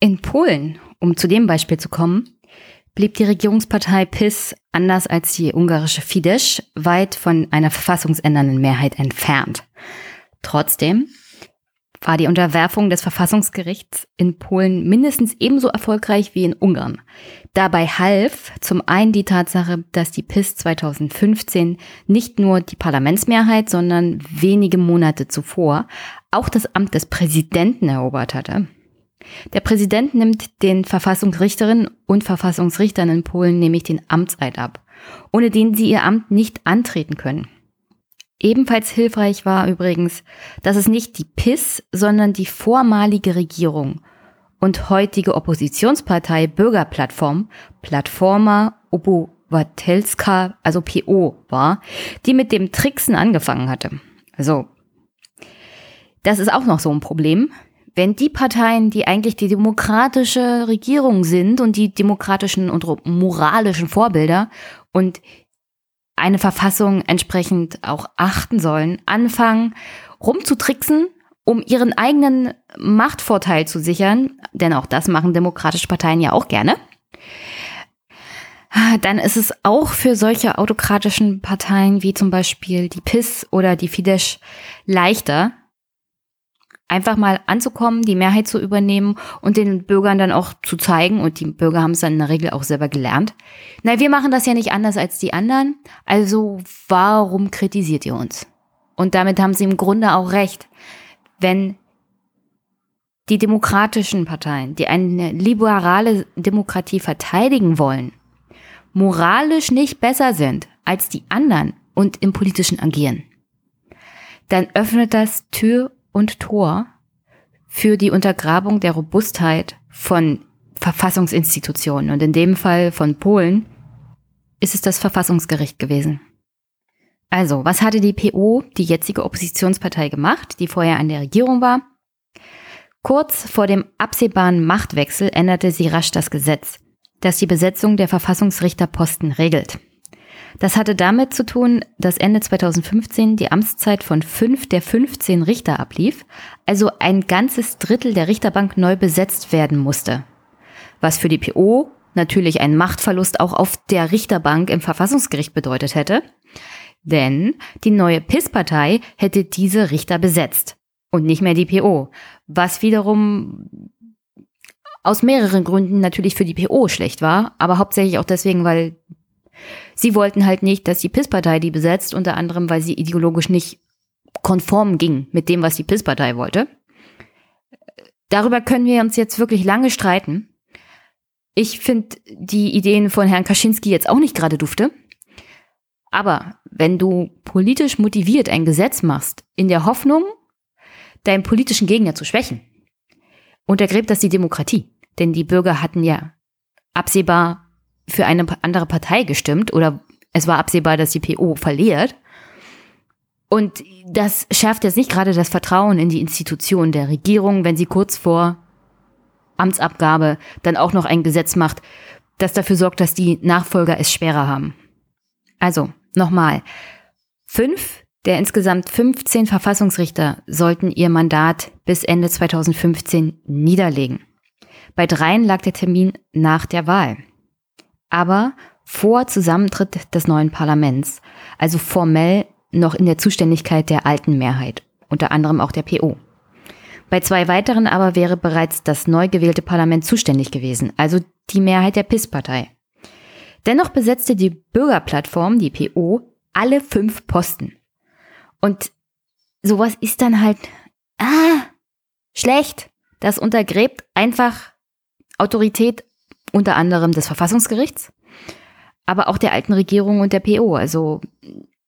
In Polen, um zu dem Beispiel zu kommen, blieb die Regierungspartei PIS anders als die ungarische Fidesz weit von einer verfassungsändernden Mehrheit entfernt. Trotzdem war die Unterwerfung des Verfassungsgerichts in Polen mindestens ebenso erfolgreich wie in Ungarn. Dabei half zum einen die Tatsache, dass die PIS 2015 nicht nur die Parlamentsmehrheit, sondern wenige Monate zuvor auch das Amt des Präsidenten erobert hatte. Der Präsident nimmt den Verfassungsrichterinnen und Verfassungsrichtern in Polen nämlich den Amtseid ab, ohne den sie ihr Amt nicht antreten können. Ebenfalls hilfreich war übrigens, dass es nicht die PIS, sondern die vormalige Regierung und heutige Oppositionspartei Bürgerplattform, Plattforma Obywatelska, also PO war, die mit dem Tricksen angefangen hatte. Also, das ist auch noch so ein Problem wenn die Parteien, die eigentlich die demokratische Regierung sind und die demokratischen und moralischen Vorbilder und eine Verfassung entsprechend auch achten sollen, anfangen rumzutricksen, um ihren eigenen Machtvorteil zu sichern, denn auch das machen demokratische Parteien ja auch gerne, dann ist es auch für solche autokratischen Parteien wie zum Beispiel die PIS oder die Fidesz leichter, einfach mal anzukommen, die Mehrheit zu übernehmen und den Bürgern dann auch zu zeigen, und die Bürger haben es dann in der Regel auch selber gelernt, na, wir machen das ja nicht anders als die anderen, also warum kritisiert ihr uns? Und damit haben sie im Grunde auch recht. Wenn die demokratischen Parteien, die eine liberale Demokratie verteidigen wollen, moralisch nicht besser sind als die anderen und im politischen agieren, dann öffnet das Tür und Tor für die Untergrabung der Robustheit von Verfassungsinstitutionen. Und in dem Fall von Polen ist es das Verfassungsgericht gewesen. Also, was hatte die PO, die jetzige Oppositionspartei, gemacht, die vorher an der Regierung war? Kurz vor dem absehbaren Machtwechsel änderte sie rasch das Gesetz, das die Besetzung der Verfassungsrichterposten regelt. Das hatte damit zu tun, dass Ende 2015 die Amtszeit von fünf der 15 Richter ablief, also ein ganzes Drittel der Richterbank neu besetzt werden musste. Was für die PO natürlich einen Machtverlust auch auf der Richterbank im Verfassungsgericht bedeutet hätte, denn die neue PIS-Partei hätte diese Richter besetzt und nicht mehr die PO, was wiederum aus mehreren Gründen natürlich für die PO schlecht war, aber hauptsächlich auch deswegen, weil Sie wollten halt nicht, dass die PIS-Partei die besetzt, unter anderem, weil sie ideologisch nicht konform ging mit dem, was die PIS-Partei wollte. Darüber können wir uns jetzt wirklich lange streiten. Ich finde die Ideen von Herrn Kaczynski jetzt auch nicht gerade dufte. Aber wenn du politisch motiviert ein Gesetz machst, in der Hoffnung, deinen politischen Gegner zu schwächen, untergräbt das die Demokratie. Denn die Bürger hatten ja absehbar für eine andere Partei gestimmt oder es war absehbar, dass die PO verliert. Und das schärft jetzt nicht gerade das Vertrauen in die Institution der Regierung, wenn sie kurz vor Amtsabgabe dann auch noch ein Gesetz macht, das dafür sorgt, dass die Nachfolger es schwerer haben. Also, nochmal. Fünf der insgesamt 15 Verfassungsrichter sollten ihr Mandat bis Ende 2015 niederlegen. Bei dreien lag der Termin nach der Wahl aber vor Zusammentritt des neuen Parlaments, also formell noch in der Zuständigkeit der alten Mehrheit, unter anderem auch der PO. Bei zwei weiteren aber wäre bereits das neu gewählte Parlament zuständig gewesen, also die Mehrheit der PIS-Partei. Dennoch besetzte die Bürgerplattform, die PO, alle fünf Posten. Und sowas ist dann halt, ah, schlecht. Das untergräbt einfach Autorität unter anderem des Verfassungsgerichts, aber auch der alten Regierung und der PO. Also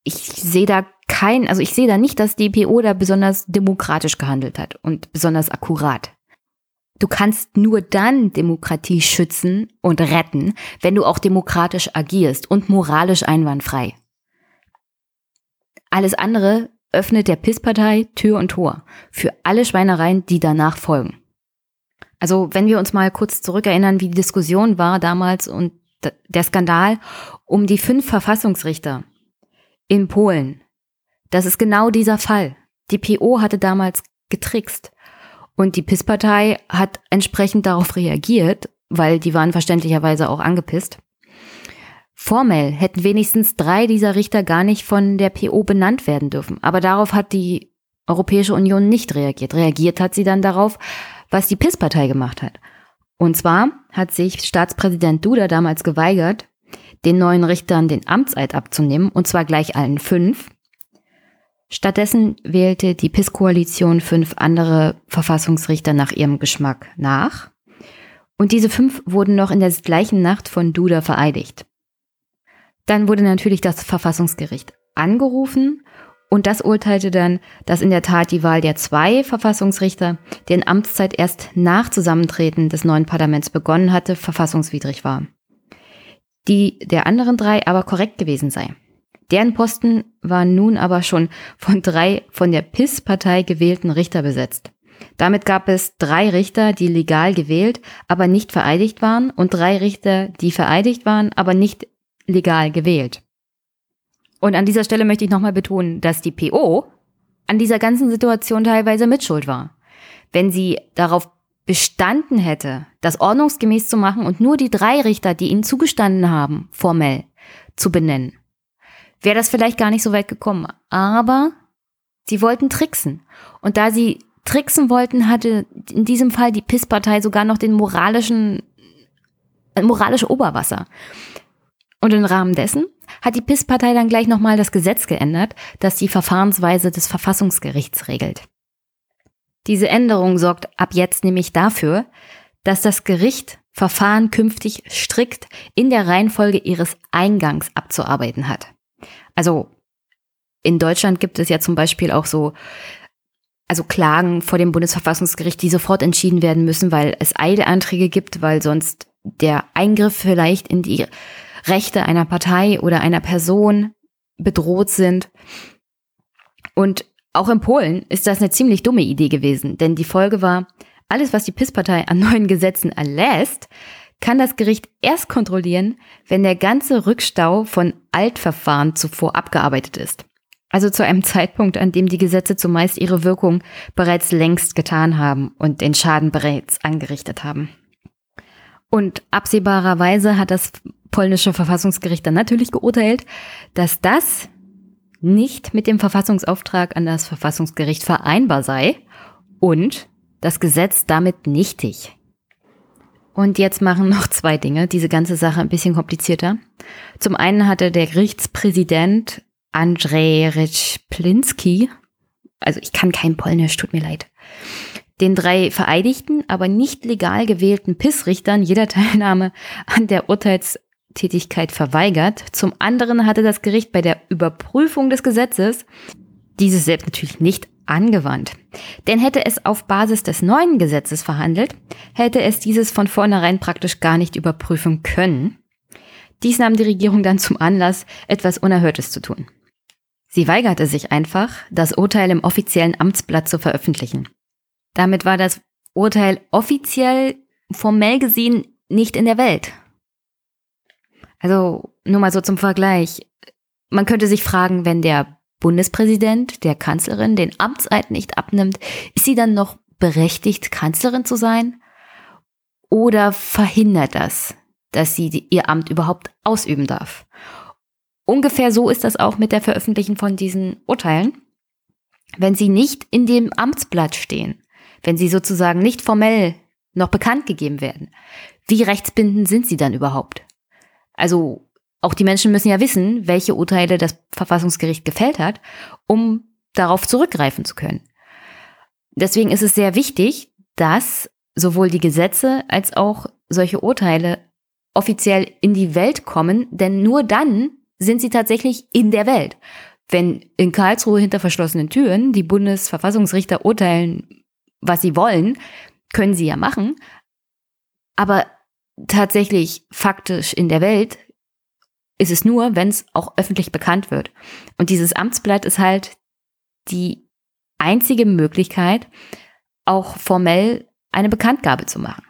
ich sehe da kein, also ich sehe da nicht, dass die PO da besonders demokratisch gehandelt hat und besonders akkurat. Du kannst nur dann Demokratie schützen und retten, wenn du auch demokratisch agierst und moralisch einwandfrei. Alles andere öffnet der PIS-Partei Tür und Tor für alle Schweinereien, die danach folgen. Also wenn wir uns mal kurz zurückerinnern, wie die Diskussion war damals und der Skandal um die fünf Verfassungsrichter in Polen. Das ist genau dieser Fall. Die PO hatte damals getrickst und die PIS-Partei hat entsprechend darauf reagiert, weil die waren verständlicherweise auch angepisst. Formell hätten wenigstens drei dieser Richter gar nicht von der PO benannt werden dürfen. Aber darauf hat die Europäische Union nicht reagiert. Reagiert hat sie dann darauf, was die PIS-Partei gemacht hat. Und zwar hat sich Staatspräsident Duda damals geweigert, den neuen Richtern den Amtseid abzunehmen, und zwar gleich allen fünf. Stattdessen wählte die PIS-Koalition fünf andere Verfassungsrichter nach ihrem Geschmack nach. Und diese fünf wurden noch in der gleichen Nacht von Duda vereidigt. Dann wurde natürlich das Verfassungsgericht angerufen und das urteilte dann, dass in der Tat die Wahl der zwei Verfassungsrichter, deren Amtszeit erst nach Zusammentreten des neuen Parlaments begonnen hatte, verfassungswidrig war. Die der anderen drei aber korrekt gewesen sei. Deren Posten waren nun aber schon von drei von der PIS-Partei gewählten Richter besetzt. Damit gab es drei Richter, die legal gewählt, aber nicht vereidigt waren und drei Richter, die vereidigt waren, aber nicht legal gewählt. Und an dieser Stelle möchte ich nochmal betonen, dass die PO an dieser ganzen Situation teilweise mitschuld war. Wenn sie darauf bestanden hätte, das ordnungsgemäß zu machen und nur die drei Richter, die ihnen zugestanden haben, formell zu benennen, wäre das vielleicht gar nicht so weit gekommen. Aber sie wollten tricksen. Und da sie tricksen wollten, hatte in diesem Fall die PIS-Partei sogar noch den moralischen, äh, moralische Oberwasser. Und im Rahmen dessen hat die PIS-Partei dann gleich nochmal das Gesetz geändert, das die Verfahrensweise des Verfassungsgerichts regelt. Diese Änderung sorgt ab jetzt nämlich dafür, dass das Gericht Verfahren künftig strikt in der Reihenfolge ihres Eingangs abzuarbeiten hat. Also in Deutschland gibt es ja zum Beispiel auch so, also Klagen vor dem Bundesverfassungsgericht, die sofort entschieden werden müssen, weil es Eilanträge gibt, weil sonst der Eingriff vielleicht in die Rechte einer Partei oder einer Person bedroht sind. Und auch in Polen ist das eine ziemlich dumme Idee gewesen, denn die Folge war, alles, was die PIS-Partei an neuen Gesetzen erlässt, kann das Gericht erst kontrollieren, wenn der ganze Rückstau von Altverfahren zuvor abgearbeitet ist. Also zu einem Zeitpunkt, an dem die Gesetze zumeist ihre Wirkung bereits längst getan haben und den Schaden bereits angerichtet haben. Und absehbarerweise hat das polnische Verfassungsgericht dann natürlich geurteilt, dass das nicht mit dem Verfassungsauftrag an das Verfassungsgericht vereinbar sei und das Gesetz damit nichtig. Und jetzt machen noch zwei Dinge diese ganze Sache ein bisschen komplizierter. Zum einen hatte der Gerichtspräsident Andrzej Ryczplinski, also ich kann kein Polnisch, tut mir leid, den drei vereidigten, aber nicht legal gewählten PIS-Richtern jeder Teilnahme an der Urteils Tätigkeit verweigert. Zum anderen hatte das Gericht bei der Überprüfung des Gesetzes dieses selbst natürlich nicht angewandt. Denn hätte es auf Basis des neuen Gesetzes verhandelt, hätte es dieses von vornherein praktisch gar nicht überprüfen können. Dies nahm die Regierung dann zum Anlass, etwas Unerhörtes zu tun. Sie weigerte sich einfach, das Urteil im offiziellen Amtsblatt zu veröffentlichen. Damit war das Urteil offiziell formell gesehen nicht in der Welt. Also nur mal so zum Vergleich. Man könnte sich fragen, wenn der Bundespräsident der Kanzlerin den Amtseid nicht abnimmt, ist sie dann noch berechtigt, Kanzlerin zu sein? Oder verhindert das, dass sie ihr Amt überhaupt ausüben darf? Ungefähr so ist das auch mit der Veröffentlichung von diesen Urteilen. Wenn sie nicht in dem Amtsblatt stehen, wenn sie sozusagen nicht formell noch bekannt gegeben werden, wie rechtsbindend sind sie dann überhaupt? Also auch die Menschen müssen ja wissen, welche Urteile das Verfassungsgericht gefällt hat, um darauf zurückgreifen zu können. Deswegen ist es sehr wichtig, dass sowohl die Gesetze als auch solche Urteile offiziell in die Welt kommen, denn nur dann sind sie tatsächlich in der Welt. Wenn in Karlsruhe hinter verschlossenen Türen die Bundesverfassungsrichter urteilen, was sie wollen, können sie ja machen, aber tatsächlich faktisch in der Welt ist es nur, wenn es auch öffentlich bekannt wird. Und dieses Amtsblatt ist halt die einzige Möglichkeit, auch formell eine Bekanntgabe zu machen.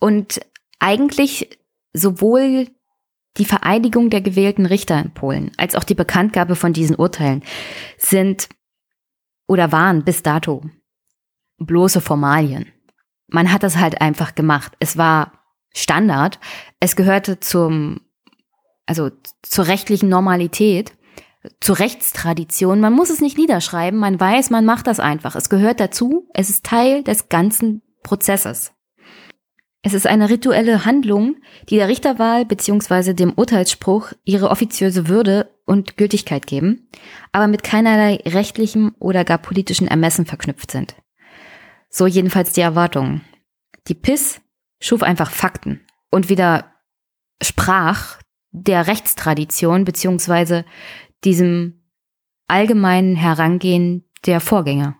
Und eigentlich sowohl die Vereidigung der gewählten Richter in Polen als auch die Bekanntgabe von diesen Urteilen sind oder waren bis dato bloße Formalien man hat das halt einfach gemacht. Es war Standard. Es gehörte zum, also zur rechtlichen Normalität, zur Rechtstradition. Man muss es nicht niederschreiben. Man weiß, man macht das einfach. Es gehört dazu. Es ist Teil des ganzen Prozesses. Es ist eine rituelle Handlung, die der Richterwahl bzw. dem Urteilsspruch ihre offiziöse Würde und Gültigkeit geben, aber mit keinerlei rechtlichem oder gar politischen Ermessen verknüpft sind. So jedenfalls die Erwartungen. Die PIS schuf einfach Fakten und wieder sprach der Rechtstradition beziehungsweise diesem allgemeinen Herangehen der Vorgänger.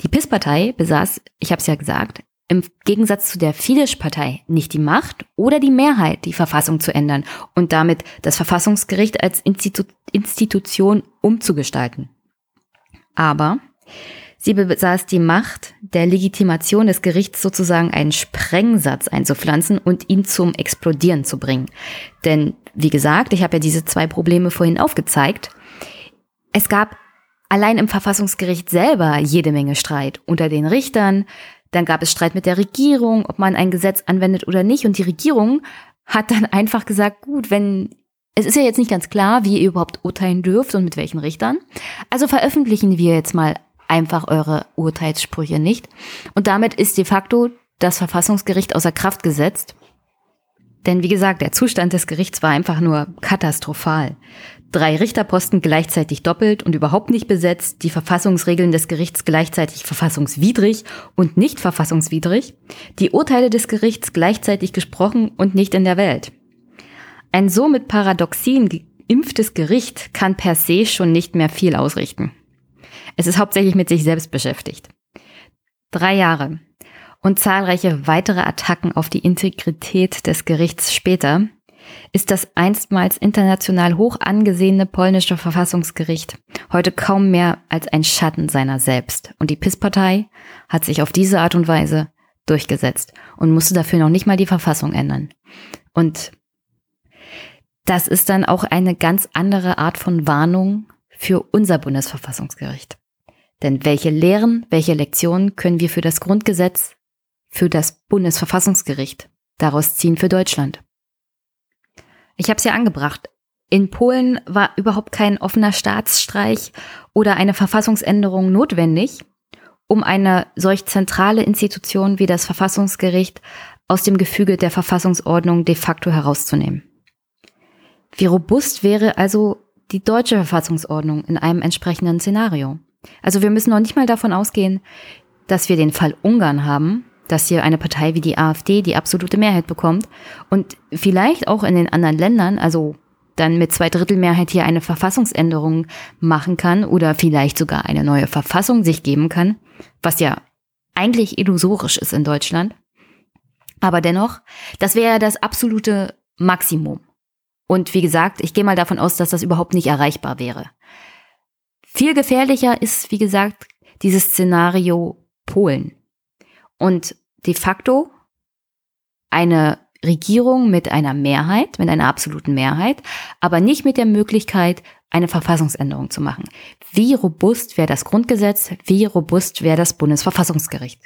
Die PIS-Partei besaß, ich habe es ja gesagt, im Gegensatz zu der Fidesz-Partei nicht die Macht oder die Mehrheit, die Verfassung zu ändern und damit das Verfassungsgericht als Institu Institution umzugestalten. Aber Sie besaß die Macht, der Legitimation des Gerichts sozusagen einen Sprengsatz einzupflanzen und ihn zum Explodieren zu bringen. Denn, wie gesagt, ich habe ja diese zwei Probleme vorhin aufgezeigt. Es gab allein im Verfassungsgericht selber jede Menge Streit unter den Richtern. Dann gab es Streit mit der Regierung, ob man ein Gesetz anwendet oder nicht. Und die Regierung hat dann einfach gesagt, gut, wenn es ist ja jetzt nicht ganz klar, wie ihr überhaupt urteilen dürft und mit welchen Richtern. Also veröffentlichen wir jetzt mal einfach eure Urteilssprüche nicht. Und damit ist de facto das Verfassungsgericht außer Kraft gesetzt. Denn wie gesagt, der Zustand des Gerichts war einfach nur katastrophal. Drei Richterposten gleichzeitig doppelt und überhaupt nicht besetzt, die Verfassungsregeln des Gerichts gleichzeitig verfassungswidrig und nicht verfassungswidrig, die Urteile des Gerichts gleichzeitig gesprochen und nicht in der Welt. Ein so mit Paradoxien geimpftes Gericht kann per se schon nicht mehr viel ausrichten. Es ist hauptsächlich mit sich selbst beschäftigt. Drei Jahre und zahlreiche weitere Attacken auf die Integrität des Gerichts später ist das einstmals international hoch angesehene polnische Verfassungsgericht heute kaum mehr als ein Schatten seiner selbst. Und die PIS-Partei hat sich auf diese Art und Weise durchgesetzt und musste dafür noch nicht mal die Verfassung ändern. Und das ist dann auch eine ganz andere Art von Warnung für unser Bundesverfassungsgericht. Denn welche Lehren, welche Lektionen können wir für das Grundgesetz, für das Bundesverfassungsgericht daraus ziehen für Deutschland? Ich habe es ja angebracht. In Polen war überhaupt kein offener Staatsstreich oder eine Verfassungsänderung notwendig, um eine solch zentrale Institution wie das Verfassungsgericht aus dem Gefüge der Verfassungsordnung de facto herauszunehmen. Wie robust wäre also die deutsche Verfassungsordnung in einem entsprechenden Szenario? Also wir müssen noch nicht mal davon ausgehen, dass wir den Fall Ungarn haben, dass hier eine Partei wie die AfD die absolute Mehrheit bekommt und vielleicht auch in den anderen Ländern, also dann mit zwei Drittel Mehrheit hier eine Verfassungsänderung machen kann oder vielleicht sogar eine neue Verfassung sich geben kann, was ja eigentlich illusorisch ist in Deutschland. Aber dennoch, das wäre das absolute Maximum. Und wie gesagt, ich gehe mal davon aus, dass das überhaupt nicht erreichbar wäre. Viel gefährlicher ist, wie gesagt, dieses Szenario Polen. Und de facto eine Regierung mit einer Mehrheit, mit einer absoluten Mehrheit, aber nicht mit der Möglichkeit, eine Verfassungsänderung zu machen. Wie robust wäre das Grundgesetz? Wie robust wäre das Bundesverfassungsgericht?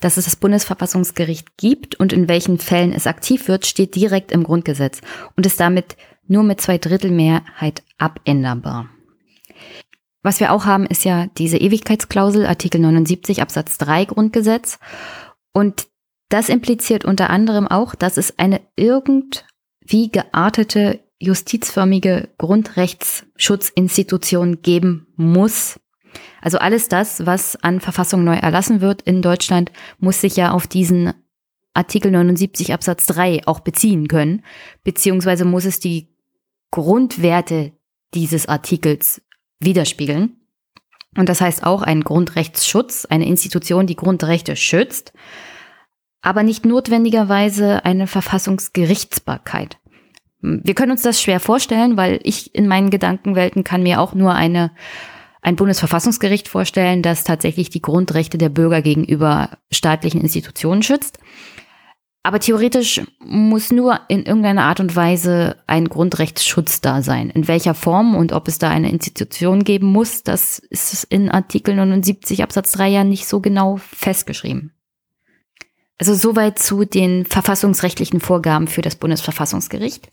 Dass es das Bundesverfassungsgericht gibt und in welchen Fällen es aktiv wird, steht direkt im Grundgesetz und ist damit nur mit zwei Drittel Mehrheit abänderbar. Was wir auch haben, ist ja diese Ewigkeitsklausel, Artikel 79 Absatz 3 Grundgesetz. Und das impliziert unter anderem auch, dass es eine irgendwie geartete justizförmige Grundrechtsschutzinstitution geben muss, also alles das, was an Verfassung neu erlassen wird in Deutschland, muss sich ja auf diesen Artikel 79 Absatz 3 auch beziehen können, beziehungsweise muss es die Grundwerte dieses Artikels widerspiegeln. Und das heißt auch ein Grundrechtsschutz, eine Institution, die Grundrechte schützt, aber nicht notwendigerweise eine Verfassungsgerichtsbarkeit. Wir können uns das schwer vorstellen, weil ich in meinen Gedankenwelten kann mir auch nur eine ein Bundesverfassungsgericht vorstellen, das tatsächlich die Grundrechte der Bürger gegenüber staatlichen Institutionen schützt. Aber theoretisch muss nur in irgendeiner Art und Weise ein Grundrechtsschutz da sein. In welcher Form und ob es da eine Institution geben muss, das ist in Artikel 79 Absatz 3 ja nicht so genau festgeschrieben. Also soweit zu den verfassungsrechtlichen Vorgaben für das Bundesverfassungsgericht.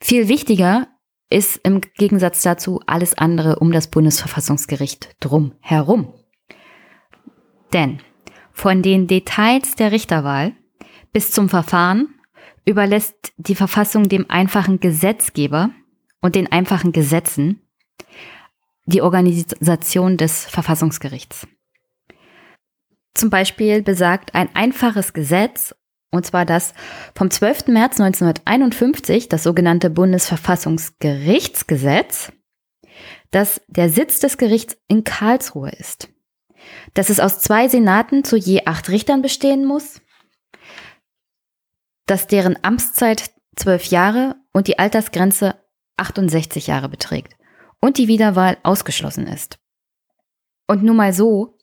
Viel wichtiger ist im Gegensatz dazu alles andere um das Bundesverfassungsgericht drum herum. Denn von den Details der Richterwahl bis zum Verfahren überlässt die Verfassung dem einfachen Gesetzgeber und den einfachen Gesetzen die Organisation des Verfassungsgerichts. Zum Beispiel besagt ein einfaches Gesetz und zwar das vom 12. März 1951, das sogenannte Bundesverfassungsgerichtsgesetz, dass der Sitz des Gerichts in Karlsruhe ist. Dass es aus zwei Senaten zu je acht Richtern bestehen muss. Dass deren Amtszeit zwölf Jahre und die Altersgrenze 68 Jahre beträgt. Und die Wiederwahl ausgeschlossen ist. Und nur mal so,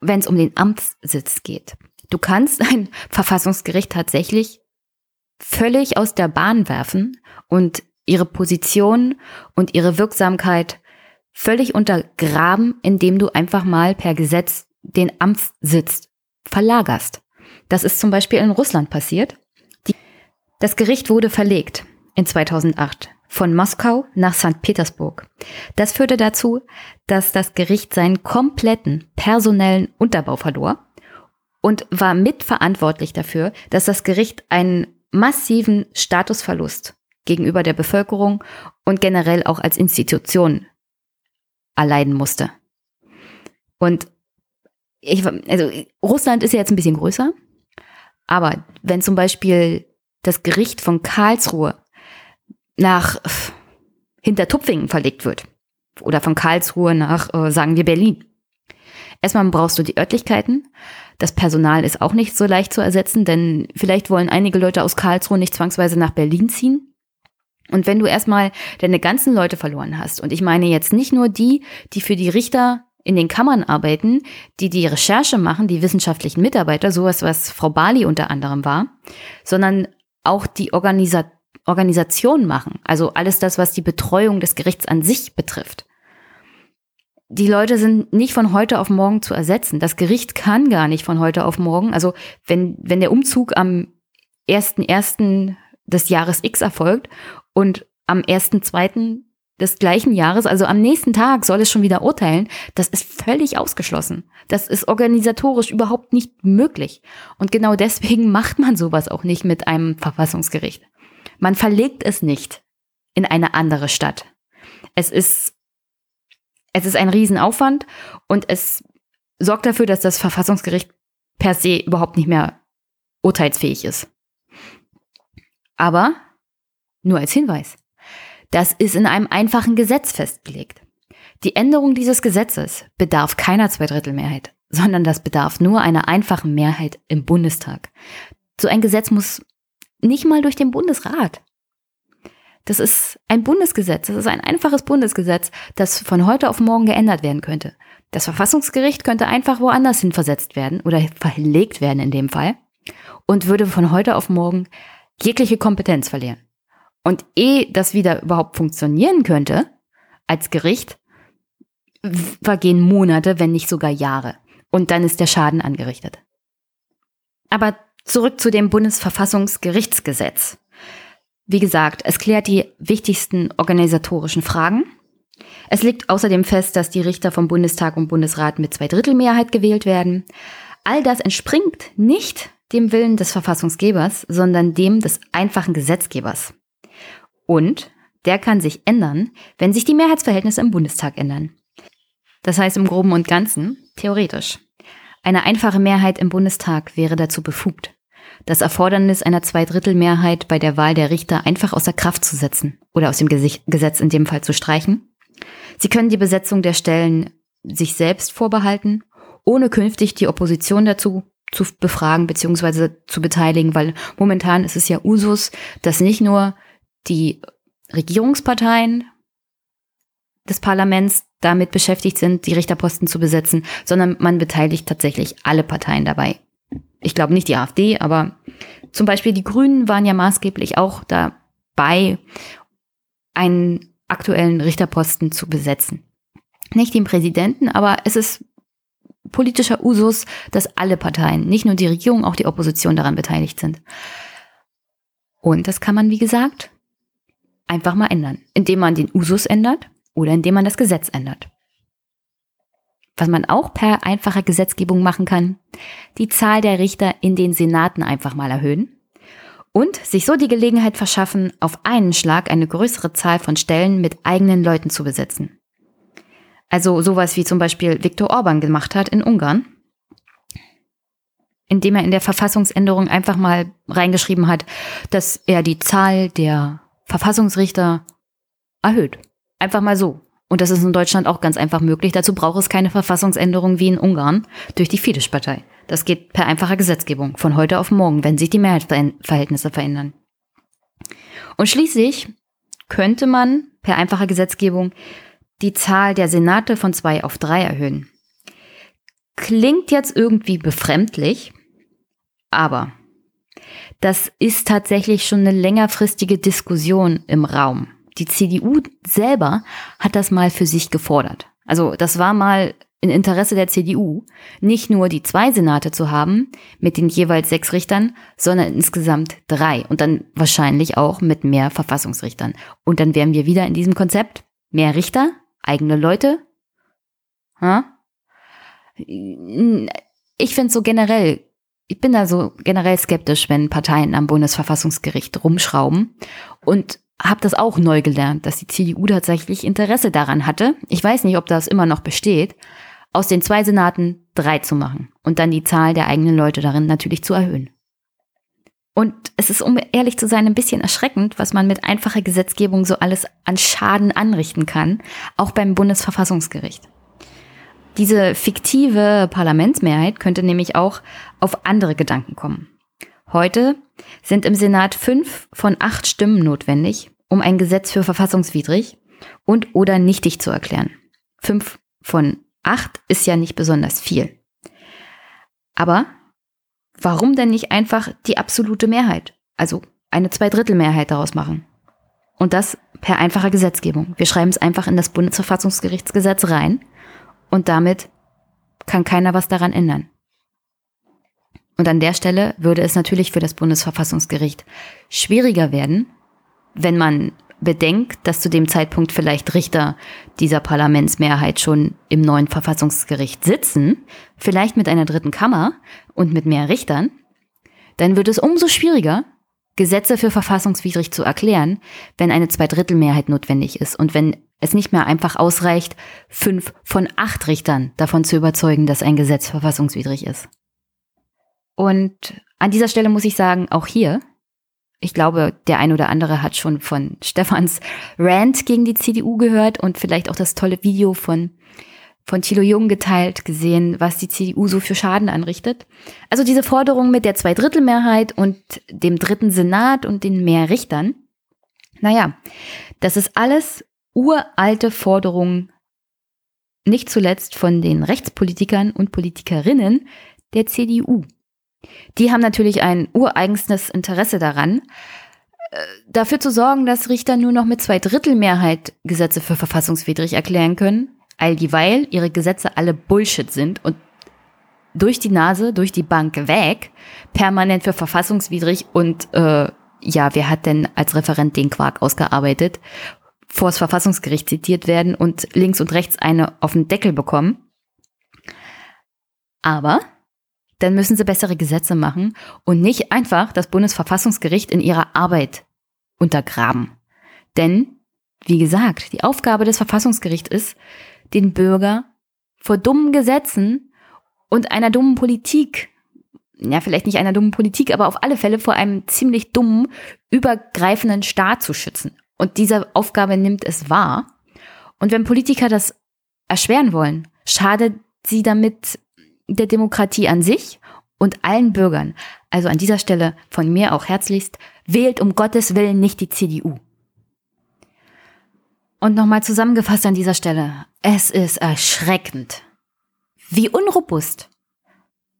wenn es um den Amtssitz geht. Du kannst ein Verfassungsgericht tatsächlich völlig aus der Bahn werfen und ihre Position und ihre Wirksamkeit völlig untergraben, indem du einfach mal per Gesetz den Amtssitz verlagerst. Das ist zum Beispiel in Russland passiert. Die, das Gericht wurde verlegt in 2008 von Moskau nach St. Petersburg. Das führte dazu, dass das Gericht seinen kompletten personellen Unterbau verlor und war mitverantwortlich dafür, dass das Gericht einen massiven Statusverlust gegenüber der Bevölkerung und generell auch als Institution erleiden musste. Und ich, also Russland ist ja jetzt ein bisschen größer, aber wenn zum Beispiel das Gericht von Karlsruhe nach Hintertupfingen verlegt wird oder von Karlsruhe nach, äh, sagen wir, Berlin. Erstmal brauchst du die Örtlichkeiten. Das Personal ist auch nicht so leicht zu ersetzen, denn vielleicht wollen einige Leute aus Karlsruhe nicht zwangsweise nach Berlin ziehen. Und wenn du erstmal deine ganzen Leute verloren hast, und ich meine jetzt nicht nur die, die für die Richter in den Kammern arbeiten, die die Recherche machen, die wissenschaftlichen Mitarbeiter, sowas, was Frau Bali unter anderem war, sondern auch die Organisa Organisation machen, also alles das, was die Betreuung des Gerichts an sich betrifft. Die Leute sind nicht von heute auf morgen zu ersetzen. Das Gericht kann gar nicht von heute auf morgen. Also wenn, wenn der Umzug am 1.1. des Jahres X erfolgt und am 1.2. des gleichen Jahres, also am nächsten Tag soll es schon wieder urteilen, das ist völlig ausgeschlossen. Das ist organisatorisch überhaupt nicht möglich. Und genau deswegen macht man sowas auch nicht mit einem Verfassungsgericht. Man verlegt es nicht in eine andere Stadt. Es ist, es ist ein Riesenaufwand und es sorgt dafür, dass das Verfassungsgericht per se überhaupt nicht mehr urteilsfähig ist. Aber nur als Hinweis. Das ist in einem einfachen Gesetz festgelegt. Die Änderung dieses Gesetzes bedarf keiner Zweidrittelmehrheit, sondern das bedarf nur einer einfachen Mehrheit im Bundestag. So ein Gesetz muss nicht mal durch den Bundesrat. Das ist ein Bundesgesetz, das ist ein einfaches Bundesgesetz, das von heute auf morgen geändert werden könnte. Das Verfassungsgericht könnte einfach woanders hin versetzt werden oder verlegt werden in dem Fall und würde von heute auf morgen jegliche Kompetenz verlieren. Und ehe das wieder überhaupt funktionieren könnte, als Gericht, vergehen Monate, wenn nicht sogar Jahre. Und dann ist der Schaden angerichtet. Aber zurück zu dem Bundesverfassungsgerichtsgesetz. Wie gesagt, es klärt die wichtigsten organisatorischen Fragen. Es liegt außerdem fest, dass die Richter vom Bundestag und Bundesrat mit Zweidrittelmehrheit gewählt werden. All das entspringt nicht dem Willen des Verfassungsgebers, sondern dem des einfachen Gesetzgebers. Und der kann sich ändern, wenn sich die Mehrheitsverhältnisse im Bundestag ändern. Das heißt im groben und ganzen, theoretisch. Eine einfache Mehrheit im Bundestag wäre dazu befugt, das Erfordernis einer Zweidrittelmehrheit bei der Wahl der Richter einfach außer Kraft zu setzen oder aus dem Gesetz in dem Fall zu streichen. Sie können die Besetzung der Stellen sich selbst vorbehalten, ohne künftig die Opposition dazu zu befragen bzw. zu beteiligen, weil momentan ist es ja Usus, dass nicht nur die Regierungsparteien des Parlaments damit beschäftigt sind, die Richterposten zu besetzen, sondern man beteiligt tatsächlich alle Parteien dabei. Ich glaube nicht die AfD, aber zum Beispiel die Grünen waren ja maßgeblich auch dabei, einen aktuellen Richterposten zu besetzen. Nicht den Präsidenten, aber es ist politischer Usus, dass alle Parteien, nicht nur die Regierung, auch die Opposition daran beteiligt sind. Und das kann man, wie gesagt, einfach mal ändern, indem man den Usus ändert oder indem man das Gesetz ändert. Was man auch per einfacher Gesetzgebung machen kann, die Zahl der Richter in den Senaten einfach mal erhöhen und sich so die Gelegenheit verschaffen, auf einen Schlag eine größere Zahl von Stellen mit eigenen Leuten zu besetzen. Also sowas wie zum Beispiel Viktor Orban gemacht hat in Ungarn, indem er in der Verfassungsänderung einfach mal reingeschrieben hat, dass er die Zahl der Verfassungsrichter erhöht. Einfach mal so. Und das ist in Deutschland auch ganz einfach möglich. Dazu braucht es keine Verfassungsänderung wie in Ungarn durch die Fidesz-Partei. Das geht per einfacher Gesetzgebung von heute auf morgen, wenn sich die Mehrheitsverhältnisse verändern. Und schließlich könnte man per einfacher Gesetzgebung die Zahl der Senate von zwei auf drei erhöhen. Klingt jetzt irgendwie befremdlich, aber das ist tatsächlich schon eine längerfristige Diskussion im Raum. Die CDU selber hat das mal für sich gefordert. Also das war mal in Interesse der CDU, nicht nur die zwei Senate zu haben mit den jeweils sechs Richtern, sondern insgesamt drei und dann wahrscheinlich auch mit mehr Verfassungsrichtern. Und dann wären wir wieder in diesem Konzept, mehr Richter, eigene Leute. Ha? Ich finde so generell, ich bin da so generell skeptisch, wenn Parteien am Bundesverfassungsgericht rumschrauben und habe das auch neu gelernt, dass die CDU tatsächlich Interesse daran hatte. Ich weiß nicht, ob das immer noch besteht, aus den zwei Senaten drei zu machen und dann die Zahl der eigenen Leute darin natürlich zu erhöhen. Und es ist, um ehrlich zu sein, ein bisschen erschreckend, was man mit einfacher Gesetzgebung so alles an Schaden anrichten kann, auch beim Bundesverfassungsgericht. Diese fiktive Parlamentsmehrheit könnte nämlich auch auf andere Gedanken kommen. Heute sind im Senat fünf von acht Stimmen notwendig, um ein Gesetz für verfassungswidrig und oder nichtig zu erklären. Fünf von acht ist ja nicht besonders viel. Aber warum denn nicht einfach die absolute Mehrheit, also eine Zweidrittelmehrheit daraus machen? Und das per einfacher Gesetzgebung. Wir schreiben es einfach in das Bundesverfassungsgerichtsgesetz rein und damit kann keiner was daran ändern. Und an der Stelle würde es natürlich für das Bundesverfassungsgericht schwieriger werden, wenn man bedenkt, dass zu dem Zeitpunkt vielleicht Richter dieser Parlamentsmehrheit schon im neuen Verfassungsgericht sitzen, vielleicht mit einer dritten Kammer und mit mehr Richtern, dann wird es umso schwieriger, Gesetze für verfassungswidrig zu erklären, wenn eine Zweidrittelmehrheit notwendig ist und wenn es nicht mehr einfach ausreicht, fünf von acht Richtern davon zu überzeugen, dass ein Gesetz verfassungswidrig ist. Und an dieser Stelle muss ich sagen, auch hier, ich glaube, der ein oder andere hat schon von Stefans Rant gegen die CDU gehört und vielleicht auch das tolle Video von, von Thilo Jung geteilt gesehen, was die CDU so für Schaden anrichtet. Also diese Forderung mit der Zweidrittelmehrheit und dem dritten Senat und den mehr Richtern. Naja, das ist alles uralte Forderungen, nicht zuletzt von den Rechtspolitikern und Politikerinnen der CDU. Die haben natürlich ein ureigenstes Interesse daran, äh, dafür zu sorgen, dass Richter nur noch mit zwei Drittel Mehrheit Gesetze für verfassungswidrig erklären können, all dieweil ihre Gesetze alle Bullshit sind und durch die Nase, durch die Bank weg, permanent für verfassungswidrig und äh, ja, wer hat denn als Referent den Quark ausgearbeitet, vors Verfassungsgericht zitiert werden und links und rechts eine auf den Deckel bekommen. Aber dann müssen sie bessere Gesetze machen und nicht einfach das Bundesverfassungsgericht in ihrer Arbeit untergraben. Denn, wie gesagt, die Aufgabe des Verfassungsgerichts ist, den Bürger vor dummen Gesetzen und einer dummen Politik, ja, vielleicht nicht einer dummen Politik, aber auf alle Fälle vor einem ziemlich dummen, übergreifenden Staat zu schützen. Und diese Aufgabe nimmt es wahr. Und wenn Politiker das erschweren wollen, schadet sie damit der Demokratie an sich und allen Bürgern. Also an dieser Stelle von mir auch herzlichst, wählt um Gottes Willen nicht die CDU. Und nochmal zusammengefasst an dieser Stelle, es ist erschreckend, wie unrobust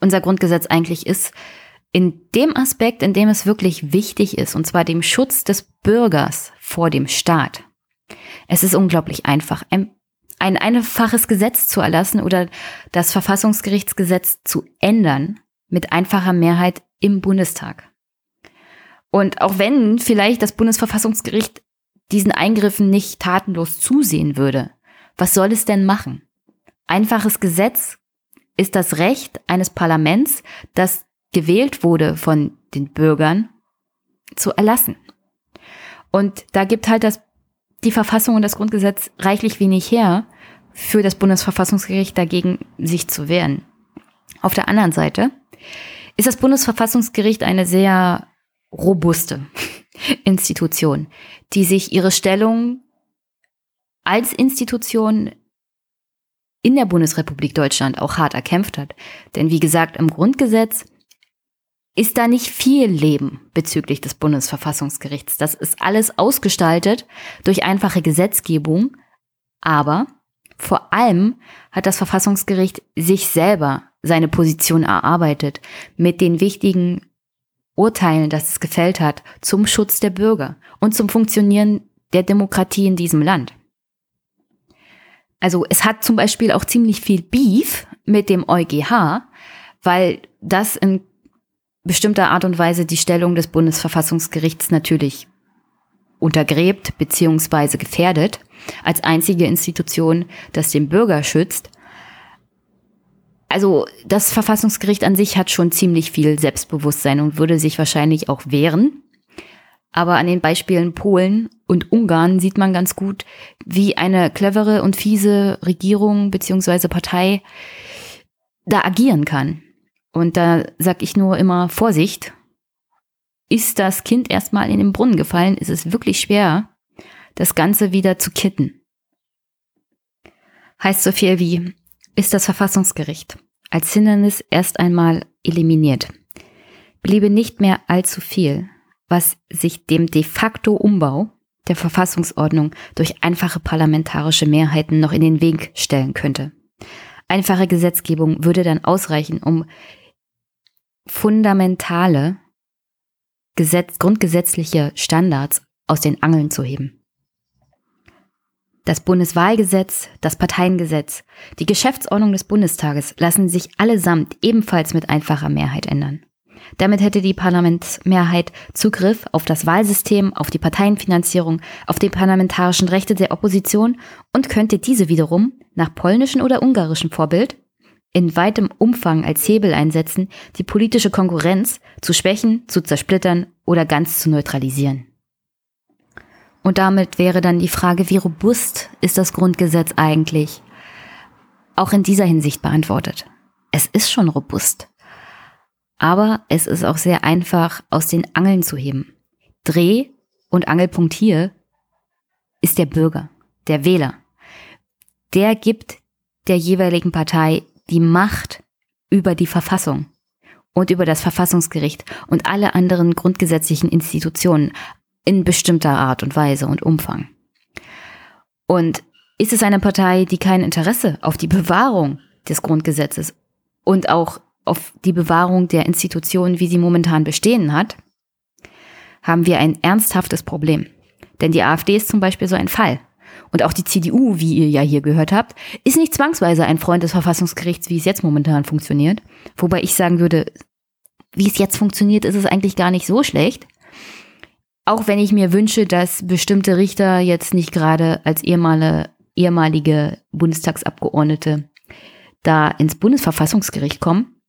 unser Grundgesetz eigentlich ist, in dem Aspekt, in dem es wirklich wichtig ist, und zwar dem Schutz des Bürgers vor dem Staat. Es ist unglaublich einfach. Ein ein einfaches Gesetz zu erlassen oder das Verfassungsgerichtsgesetz zu ändern mit einfacher Mehrheit im Bundestag. Und auch wenn vielleicht das Bundesverfassungsgericht diesen Eingriffen nicht tatenlos zusehen würde, was soll es denn machen? Einfaches Gesetz ist das Recht eines Parlaments, das gewählt wurde von den Bürgern, zu erlassen. Und da gibt halt das die Verfassung und das Grundgesetz reichlich wenig her, für das Bundesverfassungsgericht dagegen sich zu wehren. Auf der anderen Seite ist das Bundesverfassungsgericht eine sehr robuste Institution, die sich ihre Stellung als Institution in der Bundesrepublik Deutschland auch hart erkämpft hat. Denn wie gesagt, im Grundgesetz ist da nicht viel Leben bezüglich des Bundesverfassungsgerichts. Das ist alles ausgestaltet durch einfache Gesetzgebung, Aber vor allem hat das Verfassungsgericht sich selber seine Position erarbeitet mit den wichtigen Urteilen, das es gefällt hat, zum Schutz der Bürger und zum Funktionieren der Demokratie in diesem Land. Also es hat zum Beispiel auch ziemlich viel Beef mit dem EuGH, weil das in bestimmter Art und Weise die Stellung des Bundesverfassungsgerichts natürlich untergräbt bzw. gefährdet, als einzige Institution, das den Bürger schützt. Also das Verfassungsgericht an sich hat schon ziemlich viel Selbstbewusstsein und würde sich wahrscheinlich auch wehren. Aber an den Beispielen Polen und Ungarn sieht man ganz gut, wie eine clevere und fiese Regierung bzw. Partei da agieren kann. Und da sag ich nur immer Vorsicht. Ist das Kind erstmal in den Brunnen gefallen, ist es wirklich schwer, das Ganze wieder zu kitten. Heißt so viel wie, ist das Verfassungsgericht als Hindernis erst einmal eliminiert, bliebe nicht mehr allzu viel, was sich dem de facto Umbau der Verfassungsordnung durch einfache parlamentarische Mehrheiten noch in den Weg stellen könnte. Einfache Gesetzgebung würde dann ausreichen, um fundamentale Gesetz, grundgesetzliche Standards aus den Angeln zu heben. Das Bundeswahlgesetz, das Parteiengesetz, die Geschäftsordnung des Bundestages lassen sich allesamt ebenfalls mit einfacher Mehrheit ändern. Damit hätte die Parlamentsmehrheit Zugriff auf das Wahlsystem, auf die Parteienfinanzierung, auf die parlamentarischen Rechte der Opposition und könnte diese wiederum nach polnischem oder ungarischem Vorbild in weitem Umfang als Hebel einsetzen, die politische Konkurrenz zu schwächen, zu zersplittern oder ganz zu neutralisieren. Und damit wäre dann die Frage, wie robust ist das Grundgesetz eigentlich, auch in dieser Hinsicht beantwortet. Es ist schon robust. Aber es ist auch sehr einfach aus den Angeln zu heben. Dreh- und Angelpunkt hier ist der Bürger, der Wähler. Der gibt der jeweiligen Partei die Macht über die Verfassung und über das Verfassungsgericht und alle anderen grundgesetzlichen Institutionen in bestimmter Art und Weise und Umfang. Und ist es eine Partei, die kein Interesse auf die Bewahrung des Grundgesetzes und auch auf die Bewahrung der Institutionen, wie sie momentan bestehen hat, haben wir ein ernsthaftes Problem. Denn die AfD ist zum Beispiel so ein Fall. Und auch die CDU, wie ihr ja hier gehört habt, ist nicht zwangsweise ein Freund des Verfassungsgerichts, wie es jetzt momentan funktioniert. Wobei ich sagen würde, wie es jetzt funktioniert, ist es eigentlich gar nicht so schlecht. Auch wenn ich mir wünsche, dass bestimmte Richter jetzt nicht gerade als ehemalige, ehemalige Bundestagsabgeordnete da ins Bundesverfassungsgericht kommen.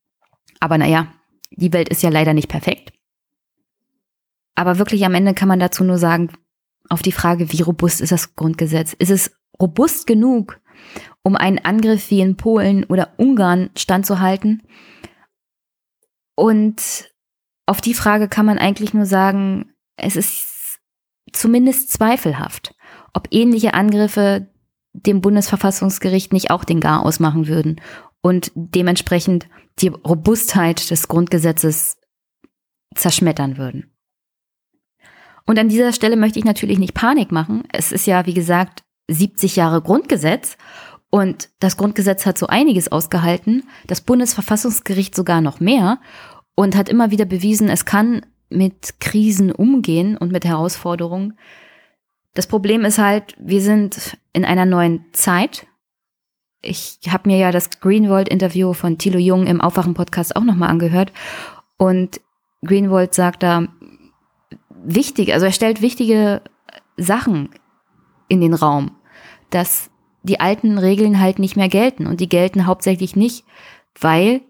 Aber naja, die Welt ist ja leider nicht perfekt. Aber wirklich am Ende kann man dazu nur sagen, auf die Frage, wie robust ist das Grundgesetz? Ist es robust genug, um einen Angriff wie in Polen oder Ungarn standzuhalten? Und auf die Frage kann man eigentlich nur sagen, es ist zumindest zweifelhaft, ob ähnliche Angriffe dem Bundesverfassungsgericht nicht auch den Gar ausmachen würden und dementsprechend die Robustheit des Grundgesetzes zerschmettern würden. Und an dieser Stelle möchte ich natürlich nicht Panik machen. Es ist ja, wie gesagt, 70 Jahre Grundgesetz und das Grundgesetz hat so einiges ausgehalten, das Bundesverfassungsgericht sogar noch mehr und hat immer wieder bewiesen, es kann mit Krisen umgehen und mit Herausforderungen. Das Problem ist halt, wir sind in einer neuen Zeit. Ich habe mir ja das Greenwald-Interview von Thilo Jung im Aufwachen-Podcast auch nochmal angehört. Und Greenwald sagt da, wichtig, also er stellt wichtige Sachen in den Raum, dass die alten Regeln halt nicht mehr gelten und die gelten hauptsächlich nicht, weil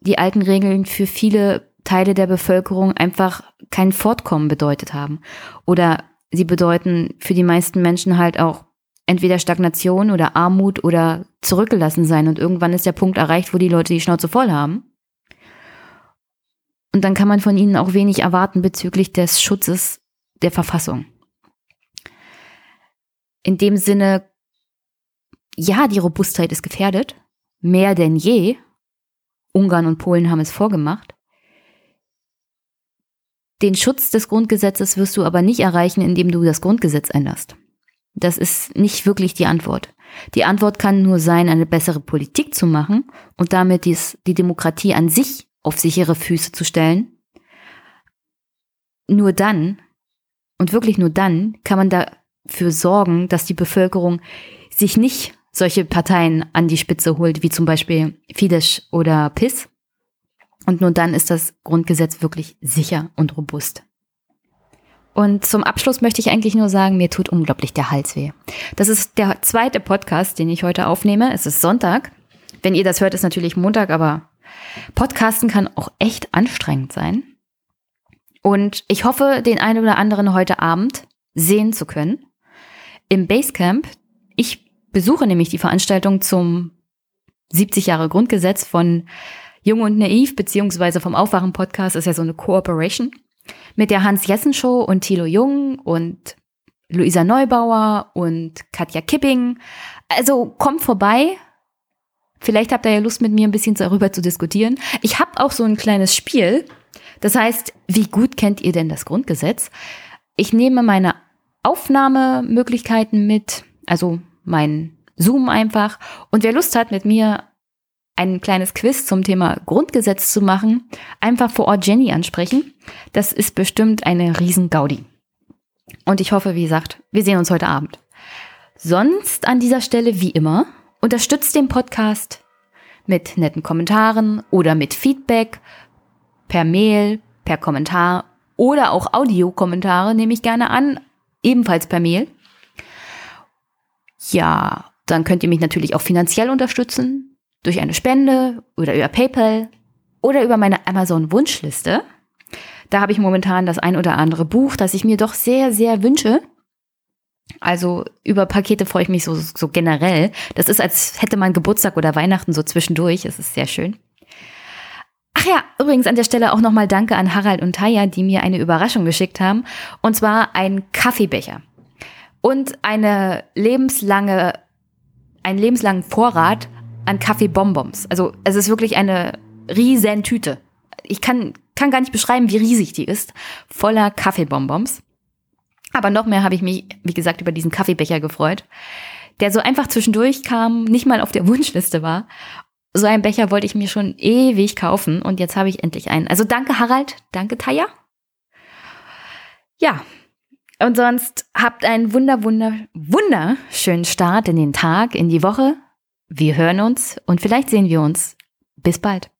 die alten Regeln für viele Teile der Bevölkerung einfach kein Fortkommen bedeutet haben oder sie bedeuten für die meisten Menschen halt auch entweder Stagnation oder Armut oder zurückgelassen sein und irgendwann ist der Punkt erreicht, wo die Leute die Schnauze voll haben und dann kann man von ihnen auch wenig erwarten bezüglich des Schutzes der Verfassung. In dem Sinne, ja, die Robustheit ist gefährdet, mehr denn je. Ungarn und Polen haben es vorgemacht. Den Schutz des Grundgesetzes wirst du aber nicht erreichen, indem du das Grundgesetz änderst. Das ist nicht wirklich die Antwort. Die Antwort kann nur sein, eine bessere Politik zu machen und damit dies, die Demokratie an sich auf sichere Füße zu stellen. Nur dann, und wirklich nur dann, kann man dafür sorgen, dass die Bevölkerung sich nicht solche Parteien an die Spitze holt, wie zum Beispiel Fidesz oder PIS. Und nur dann ist das Grundgesetz wirklich sicher und robust. Und zum Abschluss möchte ich eigentlich nur sagen, mir tut unglaublich der Hals weh. Das ist der zweite Podcast, den ich heute aufnehme. Es ist Sonntag. Wenn ihr das hört, ist natürlich Montag, aber Podcasten kann auch echt anstrengend sein. Und ich hoffe, den einen oder anderen heute Abend sehen zu können. Im Basecamp. Ich besuche nämlich die Veranstaltung zum 70 Jahre Grundgesetz von Jung und Naiv, beziehungsweise vom Aufwachen-Podcast, ist ja so eine Cooperation mit der Hans-Jessen-Show und Thilo Jung und Luisa Neubauer und Katja Kipping. Also kommt vorbei. Vielleicht habt ihr ja Lust, mit mir ein bisschen darüber zu diskutieren. Ich habe auch so ein kleines Spiel. Das heißt, wie gut kennt ihr denn das Grundgesetz? Ich nehme meine Aufnahmemöglichkeiten mit, also mein Zoom einfach. Und wer Lust hat, mit mir ein kleines Quiz zum Thema Grundgesetz zu machen, einfach vor Ort Jenny ansprechen. Das ist bestimmt eine Riesengaudi. Und ich hoffe, wie gesagt, wir sehen uns heute Abend. Sonst an dieser Stelle wie immer, unterstützt den Podcast mit netten Kommentaren oder mit Feedback per Mail, per Kommentar oder auch Audiokommentare nehme ich gerne an, ebenfalls per Mail. Ja, dann könnt ihr mich natürlich auch finanziell unterstützen durch eine Spende oder über PayPal oder über meine Amazon-Wunschliste. Da habe ich momentan das ein oder andere Buch, das ich mir doch sehr, sehr wünsche. Also über Pakete freue ich mich so, so generell. Das ist, als hätte man Geburtstag oder Weihnachten so zwischendurch. Es ist sehr schön. Ach ja, übrigens an der Stelle auch nochmal Danke an Harald und Taya, die mir eine Überraschung geschickt haben. Und zwar ein Kaffeebecher und eine lebenslange, einen lebenslangen Vorrat an Kaffeebonbons. Also es ist wirklich eine riesen Tüte. Ich kann, kann gar nicht beschreiben, wie riesig die ist. Voller Kaffeebonbons. Aber noch mehr habe ich mich, wie gesagt, über diesen Kaffeebecher gefreut, der so einfach zwischendurch kam, nicht mal auf der Wunschliste war. So einen Becher wollte ich mir schon ewig kaufen und jetzt habe ich endlich einen. Also danke Harald, danke Taya. Ja, und sonst habt einen wunder, wunder, wunderschönen Start in den Tag, in die Woche. Wir hören uns und vielleicht sehen wir uns. Bis bald.